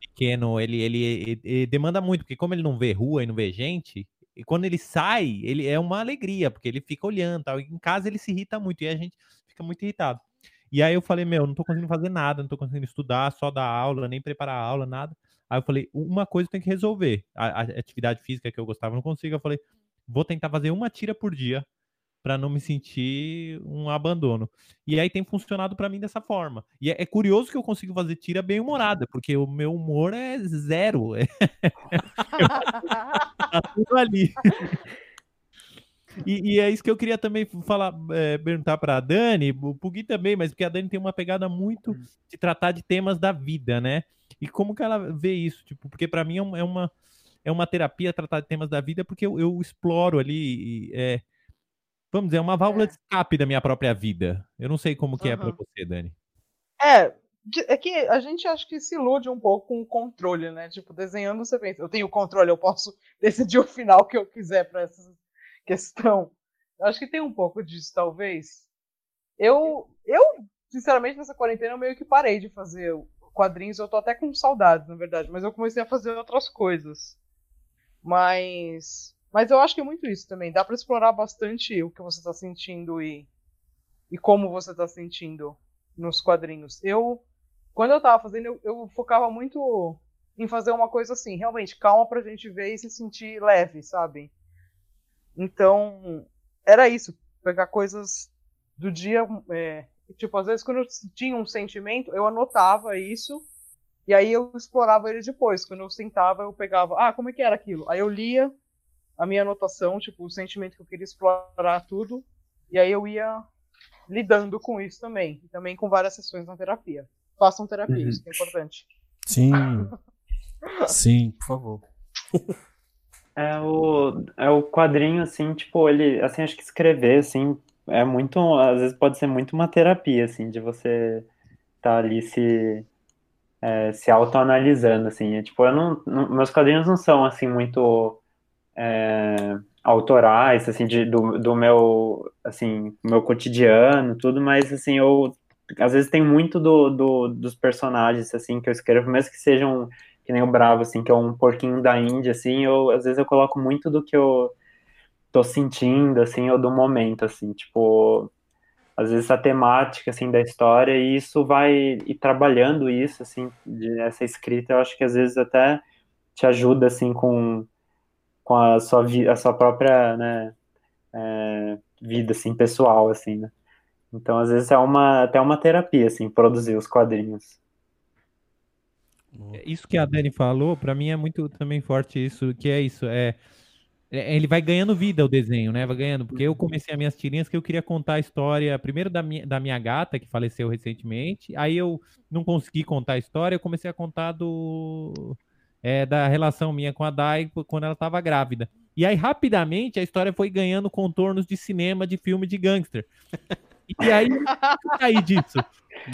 pequeno, ele, ele, ele, ele demanda muito, porque como ele não vê rua e não vê gente, e quando ele sai, ele é uma alegria, porque ele fica olhando, tal. em casa ele se irrita muito e a gente fica muito irritado. E aí eu falei, meu, não tô conseguindo fazer nada, não tô conseguindo estudar, só dar aula, nem preparar aula, nada. Aí eu falei, uma coisa tem que resolver. A, a atividade física que eu gostava não consigo. Eu falei, vou tentar fazer uma tira por dia para não me sentir um abandono. E aí tem funcionado para mim dessa forma. E é, é, curioso que eu consigo fazer tira bem humorada, porque o meu humor é zero. tá tudo ali. E, e, é isso que eu queria também falar, é, perguntar para a Dani, o Pugui também, mas porque a Dani tem uma pegada muito hum. de tratar de temas da vida, né? E como que ela vê isso? Tipo, porque para mim é uma, é uma terapia tratar de temas da vida, porque eu, eu exploro ali é, vamos dizer, é uma válvula é. de escape da minha própria vida. Eu não sei como que uhum. é para você, Dani. É, é que a gente acha que se ilude um pouco com o controle, né? Tipo, desenhando você pensa, eu tenho controle, eu posso decidir o final que eu quiser para essa questão. Acho que tem um pouco disso, talvez. Eu, eu, sinceramente, nessa quarentena eu meio que parei de fazer quadrinhos. Eu tô até com saudades, na verdade, mas eu comecei a fazer outras coisas. Mas mas eu acho que é muito isso também. Dá para explorar bastante o que você está sentindo e, e como você está sentindo nos quadrinhos. Eu, quando eu estava fazendo, eu, eu, focava muito em fazer uma coisa assim, realmente calma pra gente ver e se sentir leve, sabe? Então, era isso. Pegar coisas do dia. É, tipo, às vezes quando eu tinha um sentimento, eu anotava isso. E aí eu explorava ele depois. Quando eu sentava, eu pegava, ah, como é que era aquilo? Aí eu lia a minha anotação, tipo, o sentimento que eu queria explorar tudo. E aí eu ia lidando com isso também. E também com várias sessões na terapia. Façam terapia, uhum. isso que é importante. Sim. Sim, por favor. É o, é o quadrinho, assim, tipo, ele, assim, acho que escrever, assim, é muito, às vezes pode ser muito uma terapia, assim, de você estar tá ali se, é, se autoanalisando, assim, é, tipo, eu não, não, meus quadrinhos não são, assim, muito é, autorais, assim, de, do, do meu, assim, meu cotidiano, tudo, mas, assim, eu, às vezes tem muito do, do, dos personagens, assim, que eu escrevo, mesmo que sejam, que nem o Bravo, assim, que é um porquinho da Índia, assim, eu, às vezes eu coloco muito do que eu tô sentindo, assim, ou do momento, assim, tipo, às vezes a temática, assim, da história, e isso vai, e trabalhando isso, assim, de, essa escrita, eu acho que às vezes até te ajuda, assim, com com a sua, a sua própria né, é, vida assim, pessoal, assim, né? Então, às vezes, é uma, até uma terapia, assim, produzir os quadrinhos. É, isso que a Dani falou, para mim é muito também forte isso, que é isso, é, é ele vai ganhando vida o desenho, né? Vai ganhando, porque eu comecei as minhas tirinhas que eu queria contar a história, primeiro da minha, da minha gata, que faleceu recentemente, aí eu não consegui contar a história, eu comecei a contar do é, da relação minha com a Dai quando ela estava grávida. E aí, rapidamente, a história foi ganhando contornos de cinema, de filme de gangster. E aí, aí disso.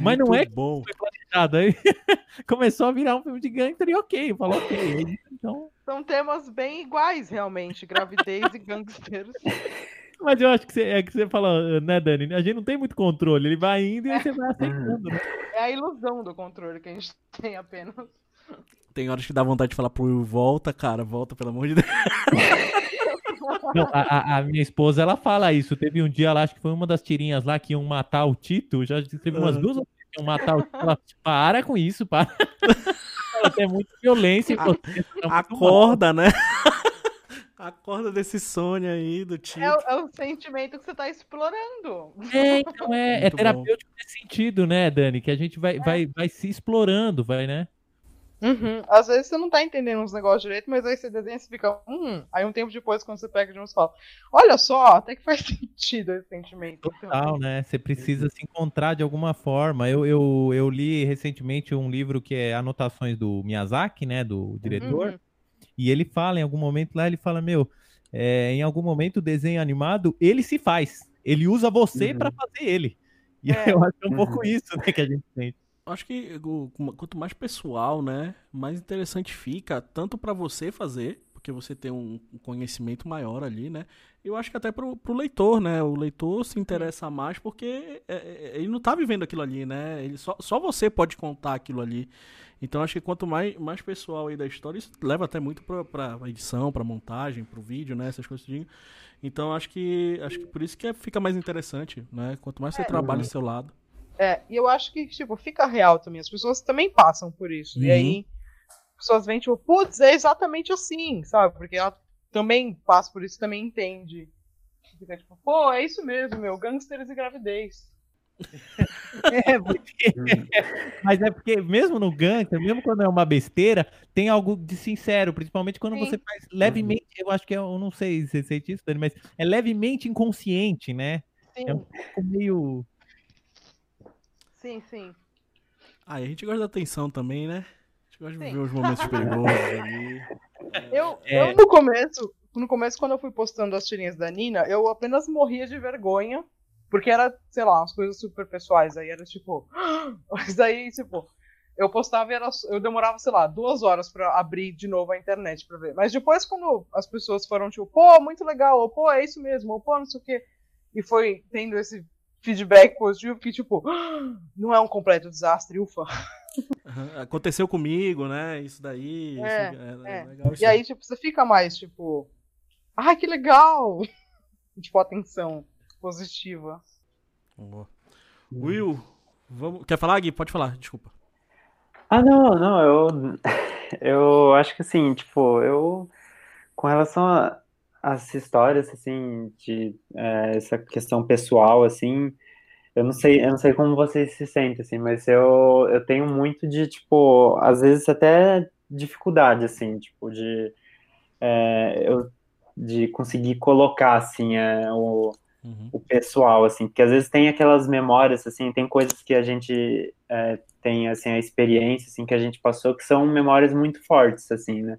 Mas Muito não é que bom. foi planejado. Aí começou a virar um filme de gangster e ok, falou ok. Então... São temas bem iguais, realmente, gravidez e gangsters. Mas eu acho que você, é que você fala, né, Dani? A gente não tem muito controle, ele vai indo e você vai aceitando. Né? É a ilusão do controle que a gente tem apenas. Tem horas que dá vontade de falar pro volta, cara, volta, pelo amor de Deus. Não, a, a, minha esposa, ela fala isso. Teve um dia lá, acho que foi uma das tirinhas lá que iam matar o Tito. Já teve umas uhum. duas que iam matar o Tito. Ela, para com isso, para. É muito violência. A, você, tá acorda, mal. né? Acorda desse sonho aí do Tito. É, é, o sentimento que você tá explorando. É, então é, é terapêutico nesse sentido, né, Dani? Que a gente vai, é. vai, vai se explorando, vai, né? Uhum. Às vezes você não tá entendendo os negócios direito, mas aí você desenha e fica, hum. Aí um tempo depois, quando você pega de novo, você fala, olha só, até que faz sentido esse sentimento. Total, né? Você precisa se encontrar de alguma forma. Eu, eu, eu li recentemente um livro que é Anotações do Miyazaki, né? Do diretor. Uhum. E ele fala, em algum momento lá, ele fala, meu, é, em algum momento o desenho animado, ele se faz ele usa você uhum. para fazer ele. E é. eu acho é um pouco uhum. isso né, que a gente sente. Acho que quanto mais pessoal, né, mais interessante fica, tanto para você fazer, porque você tem um conhecimento maior ali, né? Eu acho que até pro, pro leitor, né? O leitor se interessa mais porque é, é, ele não tá vivendo aquilo ali, né? Ele só, só você pode contar aquilo ali. Então acho que quanto mais, mais pessoal aí da história, isso leva até muito pra, pra edição, pra montagem, pro vídeo, né? Essas coisas. Então acho que acho que por isso que é, fica mais interessante, né? Quanto mais você é, trabalha do seu lado. É, e eu acho que, tipo, fica real também. As pessoas também passam por isso. Uhum. E aí pessoas veem, tipo, putz, é exatamente assim, sabe? Porque ela também passa por isso, também entende. Fica tipo, pô, é isso mesmo, meu, gangsters e gravidez. é, porque... Mas é porque mesmo no gangster, mesmo quando é uma besteira, tem algo de sincero, principalmente quando Sim. você faz levemente, eu acho que é, eu não sei se você sente isso, Dani, mas é levemente inconsciente, né? Sim. É um pouco meio. Sim, sim. Ah, e a gente gosta da atenção também, né? gosto de ver os momentos perigosos ali. Eu, é... eu, no começo, no começo, quando eu fui postando as tirinhas da Nina, eu apenas morria de vergonha, porque era, sei lá, umas coisas super pessoais. Aí era tipo. Mas aí, tipo, eu postava e era, eu demorava, sei lá, duas horas para abrir de novo a internet para ver. Mas depois, quando as pessoas foram tipo, pô, muito legal, ou pô, é isso mesmo, ou pô, não sei o quê, e foi tendo esse feedback positivo que, tipo, não é um completo desastre, ufa. Aconteceu comigo, né? Isso daí. É, isso, é, é, é. Legal, isso e aí, tipo, você fica mais, tipo, ai, que legal! tipo, atenção positiva. Boa. Will, vamos... quer falar, Gui? Pode falar, desculpa. Ah, não, não, eu, eu acho que assim, tipo, eu, com relação às histórias, assim, de é, essa questão pessoal, assim, eu não sei, eu não sei como vocês se sentem, assim, mas eu, eu tenho muito de, tipo, às vezes até dificuldade, assim, tipo, de, é, eu, de conseguir colocar, assim, é, o, uhum. o pessoal, assim, porque às vezes tem aquelas memórias, assim, tem coisas que a gente é, tem, assim, a experiência, assim, que a gente passou, que são memórias muito fortes, assim, né,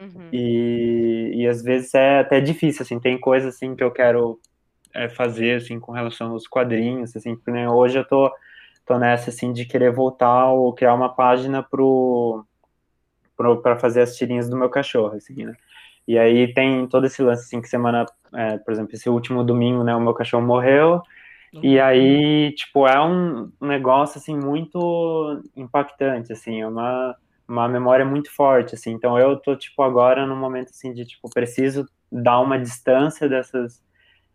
uhum. e, e às vezes é até difícil, assim, tem coisas, assim, que eu quero é, fazer, assim, com relação aos quadrinhos, assim, porque né, hoje eu tô, tô nessa, assim, de querer voltar ou criar uma página pro, pro para fazer as tirinhas do meu cachorro, assim, né, e aí tem todo esse lance, assim, que semana, é, por exemplo, esse último domingo, né, o meu cachorro morreu, uhum. e aí, tipo, é um negócio, assim, muito impactante, assim, é uma, uma memória muito forte, assim, então eu tô, tipo, agora num momento, assim, de, tipo, preciso dar uma distância dessas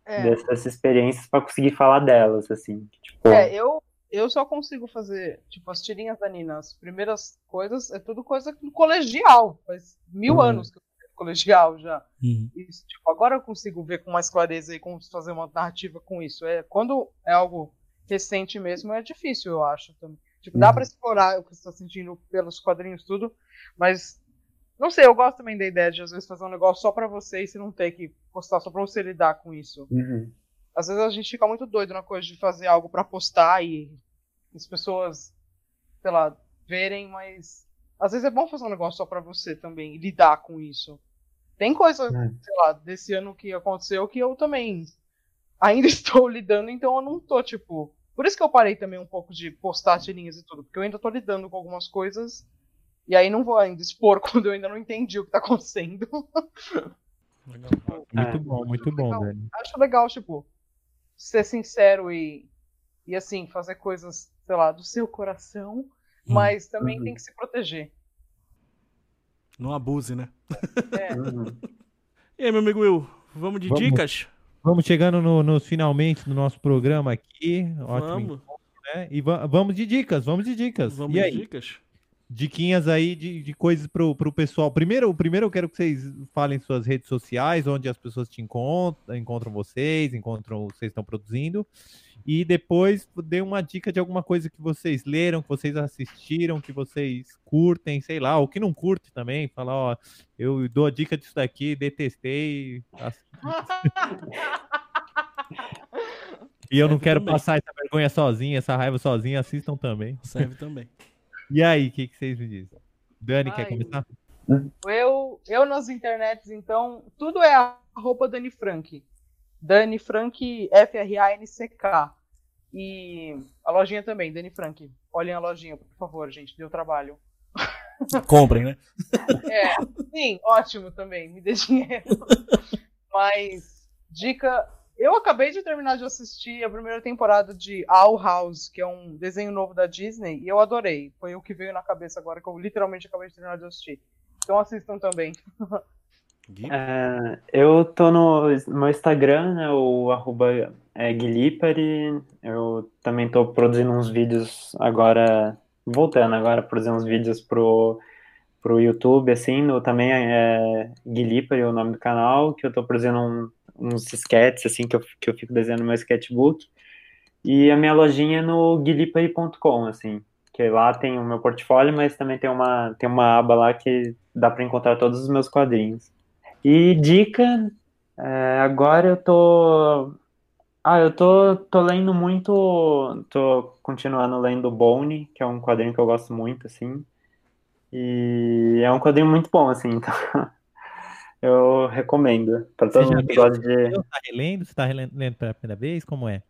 é. dessas experiências para conseguir falar delas, assim. Tipo... É, eu, eu só consigo fazer, tipo, as tirinhas da Nina, as primeiras coisas, é tudo coisa do colegial. Faz mil uhum. anos que eu colegial já. Uhum. Isso, tipo, agora eu consigo ver com mais clareza e como fazer uma narrativa com isso. É, quando é algo recente mesmo, é difícil, eu acho também. Tipo, dá uhum. para explorar o que você está sentindo pelos quadrinhos, tudo, mas não sei, eu gosto também da ideia de às vezes fazer um negócio só para você e você não ter que postar, só pra você lidar com isso. Uhum. Às vezes a gente fica muito doido na coisa de fazer algo para postar e as pessoas, sei lá, verem, mas às vezes é bom fazer um negócio só para você também e lidar com isso. Tem coisa, é. sei lá, desse ano que aconteceu que eu também ainda estou lidando, então eu não tô, tipo. Por isso que eu parei também um pouco de postar tirinhas e tudo, porque eu ainda tô lidando com algumas coisas e aí não vou ainda expor quando eu ainda não entendi o que tá acontecendo. Legal. Muito é. bom, muito bom, legal. Dani. Acho legal, tipo, ser sincero e, e assim, fazer coisas, sei lá, do seu coração, hum. mas também uhum. tem que se proteger. Não abuse, né? É. Uhum. E aí, meu amigo Will, vamos de vamos, dicas? Vamos chegando nos no finalmente do nosso programa aqui. Ótimo. Vamos. Encontro, né? E vamos de dicas, vamos de dicas. Vamos e de aí? dicas diquinhas aí de, de coisas pro, pro pessoal. Primeiro, primeiro eu quero que vocês falem suas redes sociais, onde as pessoas te encontram, encontram vocês, encontram o que vocês estão produzindo. E depois dê uma dica de alguma coisa que vocês leram, que vocês assistiram, que vocês curtem, sei lá, ou que não curte também. Falar, ó, eu dou a dica disso daqui, detestei. e eu Serve não quero também. passar essa vergonha sozinha, essa raiva sozinha, assistam também. Serve também. E aí, o que, que, vocês me dizem? Dani, Ai, quer começar? Eu, eu nas internets, então, tudo é a roupa Dani Frank. Dani Frank F-R-A-N-C-K. E a lojinha também, Dani Frank. Olhem a lojinha, por favor, gente, deu trabalho. Comprem, né? É, sim, ótimo também, me dê dinheiro. Mas, dica. Eu acabei de terminar de assistir a primeira temporada de Owl House, que é um desenho novo da Disney, e eu adorei. Foi o que veio na cabeça agora, que eu literalmente acabei de terminar de assistir. Então assistam também. É, eu tô no meu Instagram, né, o arroba é, Guilipari. Eu também tô produzindo uns vídeos agora, voltando agora, produzindo uns vídeos pro, pro YouTube, assim, no, também é Guilipari o nome do canal, que eu tô produzindo um, uns sketches, assim, que eu, que eu fico desenhando no meu sketchbook. E a minha lojinha é no guilipari.com, assim, que lá tem o meu portfólio, mas também tem uma, tem uma aba lá que dá para encontrar todos os meus quadrinhos. E dica, é, agora eu tô. Ah, eu tô, tô lendo muito. Tô continuando lendo Bone, que é um quadrinho que eu gosto muito, assim. E é um quadrinho muito bom, assim, então eu recomendo para todo mundo que gosta de. Você tá relendo? Você tá relendo pela primeira vez? Como é?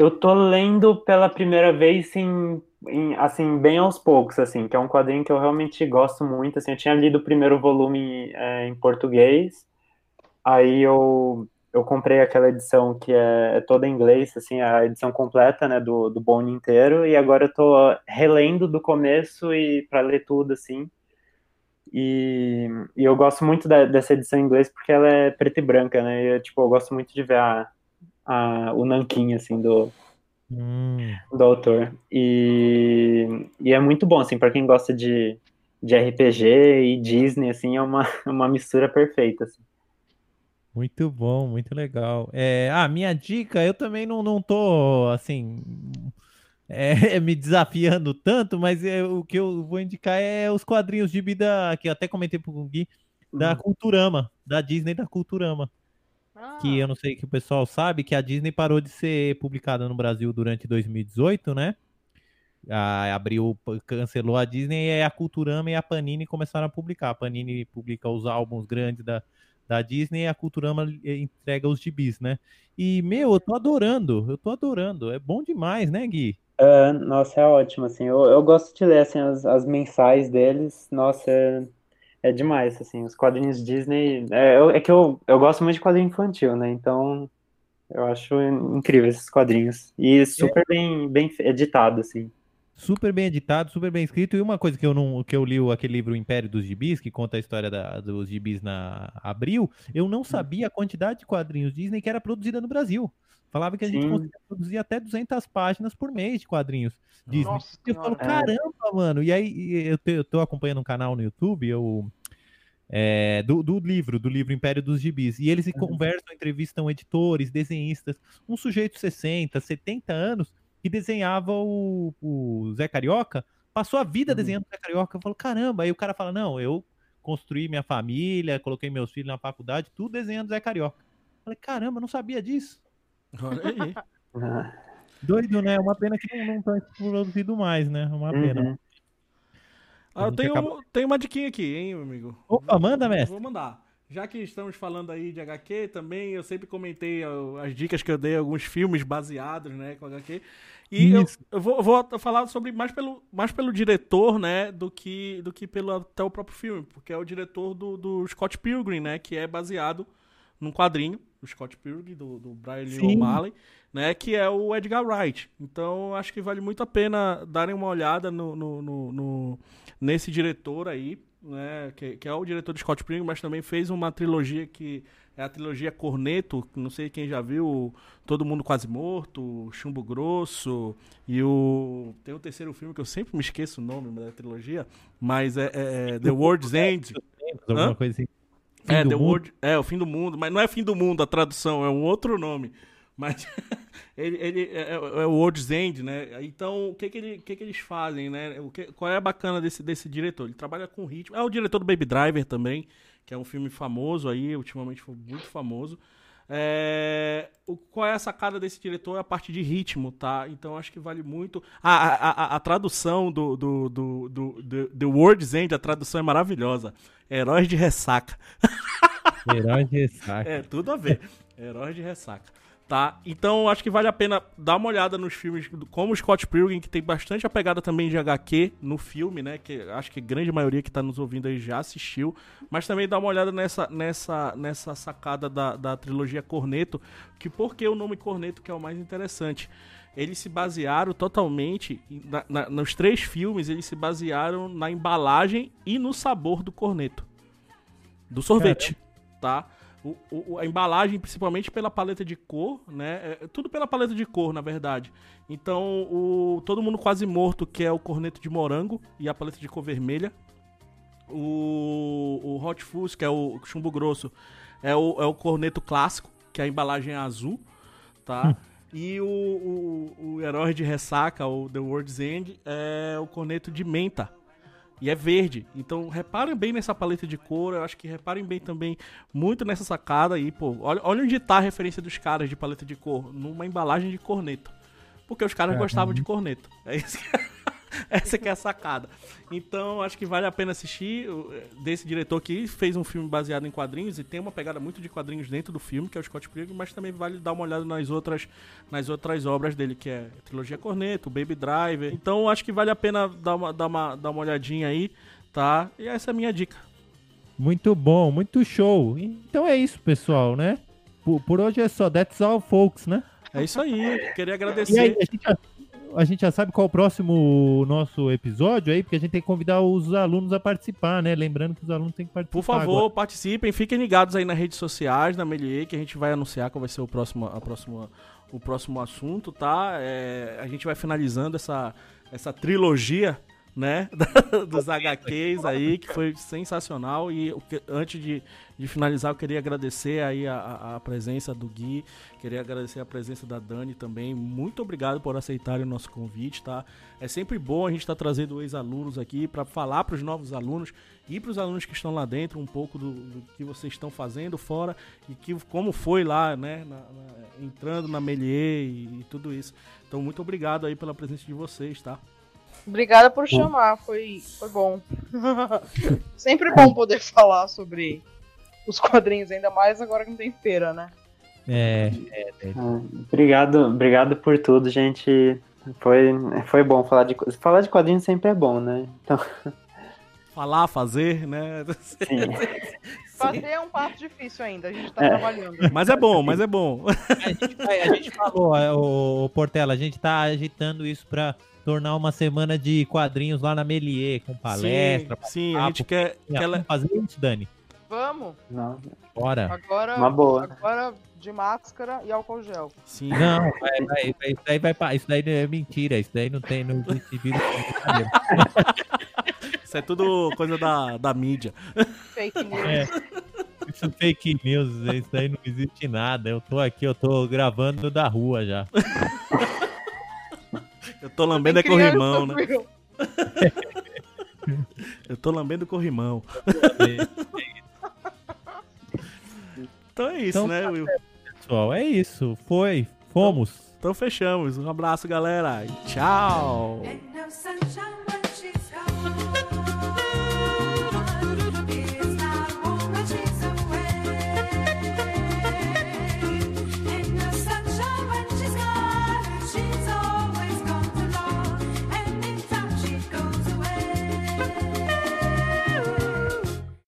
Eu tô lendo pela primeira vez em, em, assim, bem aos poucos, assim, que é um quadrinho que eu realmente gosto muito, assim, eu tinha lido o primeiro volume é, em português, aí eu, eu comprei aquela edição que é, é, toda em inglês, assim, a edição completa, né, do, do Bone inteiro, e agora eu tô relendo do começo e para ler tudo, assim, e, e eu gosto muito da, dessa edição em inglês porque ela é preta e branca, né, e tipo, eu gosto muito de ver a a, o nanquim, assim, do, hum. do autor. E, e é muito bom, assim, para quem gosta de, de RPG e Disney, assim, é uma, uma mistura perfeita, assim. Muito bom, muito legal. É, ah, minha dica, eu também não, não tô, assim, é, me desafiando tanto, mas é, o que eu vou indicar é os quadrinhos de vida, que eu até comentei pro Gui, da uhum. Culturama, da Disney da Culturama. Que eu não sei que o pessoal sabe, que a Disney parou de ser publicada no Brasil durante 2018, né? A, abriu, cancelou a Disney e a Culturama e a Panini começaram a publicar. A Panini publica os álbuns grandes da, da Disney e a Culturama entrega os gibis, né? E, meu, eu tô adorando, eu tô adorando. É bom demais, né, Gui? Uh, nossa, é ótimo, assim. Eu, eu gosto de ler, assim, as, as mensais deles. Nossa, é é demais, assim, os quadrinhos Disney. É, é que eu, eu gosto muito de quadrinho infantil, né? Então eu acho incrível esses quadrinhos. E super é. bem, bem editado, assim. Super bem editado, super bem escrito. E uma coisa que eu não que eu li aquele livro Império dos Gibis, que conta a história da, dos gibis na Abril, eu não sabia a quantidade de quadrinhos Disney que era produzida no Brasil. Falava que a gente Sim. conseguia produzir até 200 páginas por mês de quadrinhos Disney. Nossa, eu falo, caramba, mano. E aí eu, te, eu tô acompanhando um canal no YouTube, eu é, do, do, livro, do livro Império dos Gibis. E eles uhum. conversam, entrevistam editores, desenhistas. Um sujeito de 60, 70 anos que desenhava o, o Zé Carioca, passou a vida uhum. desenhando o Zé Carioca. Eu falo, caramba. Aí o cara fala, não, eu construí minha família, coloquei meus filhos na faculdade, tudo desenhando Zé Carioca. Eu falei, caramba, não sabia disso. Olha aí. Doido, né? Uma pena que não estão produzido mais, né? Uma pena. Uhum. Ah, eu tenho, acaba... tenho uma diquinha aqui, hein, meu amigo? Opa, manda, mestre. Vou mandar. Já que estamos falando aí de HQ, também eu sempre comentei as dicas que eu dei, alguns filmes baseados, né, com HQ. E eu, eu, vou, vou, falar sobre mais pelo, mais pelo diretor, né, do que, do que pelo até o próprio filme, porque é o diretor do, do Scott Pilgrim, né, que é baseado num quadrinho do Scott Pilgrim, do, do Brian Lee O'Malley, né, que é o Edgar Wright. Então, acho que vale muito a pena darem uma olhada no, no, no, no nesse diretor aí, né, que, que, é o diretor de Scott Pilgrim, mas também fez uma trilogia que é a trilogia Corneto, não sei quem já viu, Todo Mundo Quase Morto, Chumbo Grosso, e o... tem o terceiro filme que eu sempre me esqueço o nome da trilogia, mas é, é, é The World's End. Alguma coisa assim. é, The World, é, o fim do mundo, mas não é fim do mundo a tradução, é um outro nome. Mas ele, ele é, é, é, o World's End, né? Então, o que que, ele, que que eles fazem, né? O que, qual é a bacana desse, desse diretor? Ele trabalha com ritmo. É o diretor do Baby Driver também, que é um filme famoso aí, ultimamente foi muito famoso. É, o, qual é a sacada desse diretor? É a parte de ritmo, tá? Então acho que vale muito. A, a, a, a tradução do, do, do, do, do, do World's End, a tradução é maravilhosa. Heróis de ressaca. Heróis de ressaca. É, tudo a ver. Herói de ressaca. Tá? Então acho que vale a pena dar uma olhada nos filmes como Scott Pilgrim, que tem bastante a pegada também de HQ no filme, né? Que acho que a grande maioria que tá nos ouvindo aí já assistiu. Mas também dá uma olhada nessa, nessa, nessa sacada da, da trilogia Corneto, que por que o nome Corneto que é o mais interessante? Eles se basearam totalmente, na, na, nos três filmes, eles se basearam na embalagem e no sabor do corneto. Do sorvete, Caramba. tá? O, o, a embalagem, principalmente pela paleta de cor, né? É, tudo pela paleta de cor, na verdade. Então, o Todo Mundo Quase Morto, que é o corneto de morango e a paleta de cor vermelha. O, o Hot Fuzz, que é o chumbo grosso, é o, é o corneto clássico, que é a embalagem é azul, tá? Hum. E o, o, o herói de ressaca, o The World's End, é o corneto de menta, e é verde. Então reparem bem nessa paleta de cor. Eu acho que reparem bem também muito nessa sacada aí, pô. Olha, olha onde tá a referência dos caras de paleta de cor. Numa embalagem de corneto. Porque os caras é, gostavam de corneto. É isso que... Essa que é a sacada. Então, acho que vale a pena assistir desse diretor que fez um filme baseado em quadrinhos e tem uma pegada muito de quadrinhos dentro do filme, que é o Scott Pilgrim, mas também vale dar uma olhada nas outras, nas outras obras dele, que é Trilogia Corneto, Baby Driver. Então, acho que vale a pena dar uma, dar uma, dar uma olhadinha aí, tá? E essa é a minha dica. Muito bom, muito show. Então é isso, pessoal, né? Por, por hoje é só. That's all, folks, né? É isso aí. Queria agradecer. Aí, a gente a gente já sabe qual é o próximo nosso episódio aí, porque a gente tem que convidar os alunos a participar, né? Lembrando que os alunos têm que participar. Por favor, agora. participem, fiquem ligados aí nas redes sociais, na Melier, que a gente vai anunciar qual vai ser o próximo, a próxima, o próximo assunto, tá? É, a gente vai finalizando essa, essa trilogia né? Dos HQs aí, que foi sensacional. E antes de, de finalizar, eu queria agradecer aí a, a, presença do Gui, queria agradecer a presença da Dani também. Muito obrigado por aceitarem o nosso convite, tá? É sempre bom a gente estar tá trazendo ex-alunos aqui para falar para os novos alunos e para os alunos que estão lá dentro um pouco do, do, que vocês estão fazendo fora e que como foi lá, né? Na, na, entrando na Melier e, e tudo isso. Então, muito obrigado aí pela presença de vocês, tá? Obrigada por chamar, foi, foi bom. Sempre bom poder falar sobre os quadrinhos, ainda mais agora que não tem feira, né? É, é, é. Obrigado, obrigado por tudo, gente. Foi, foi bom falar de falar de quadrinhos sempre é bom, né? Então falar, fazer, né? Sim. Fazer é um passo difícil ainda, a gente tá é. trabalhando. Mas é bom, mas é bom. A gente, a gente falou, o, o Portela, a gente tá agitando isso pra tornar uma semana de quadrinhos lá na Melier, com palestra. Sim, sim a gente quer, quer ela... fazer isso, Dani. Vamos. Não. Bora. Agora, uma boa. Agora de máscara e álcool gel. Sim. Não, vai, vai, vai, isso daí vai isso daí é mentira, isso daí não tem no vírus. isso é tudo coisa da, da mídia. Fake news. É, isso é fake news, isso daí não existe nada. Eu tô aqui, eu tô gravando da rua já. Eu tô lambendo é corrimão, né? Eu tô lambendo corrimão. então é isso, então, né, tá Will? Pessoal, é isso. Foi. Fomos. Então, então fechamos. Um abraço, galera. Tchau.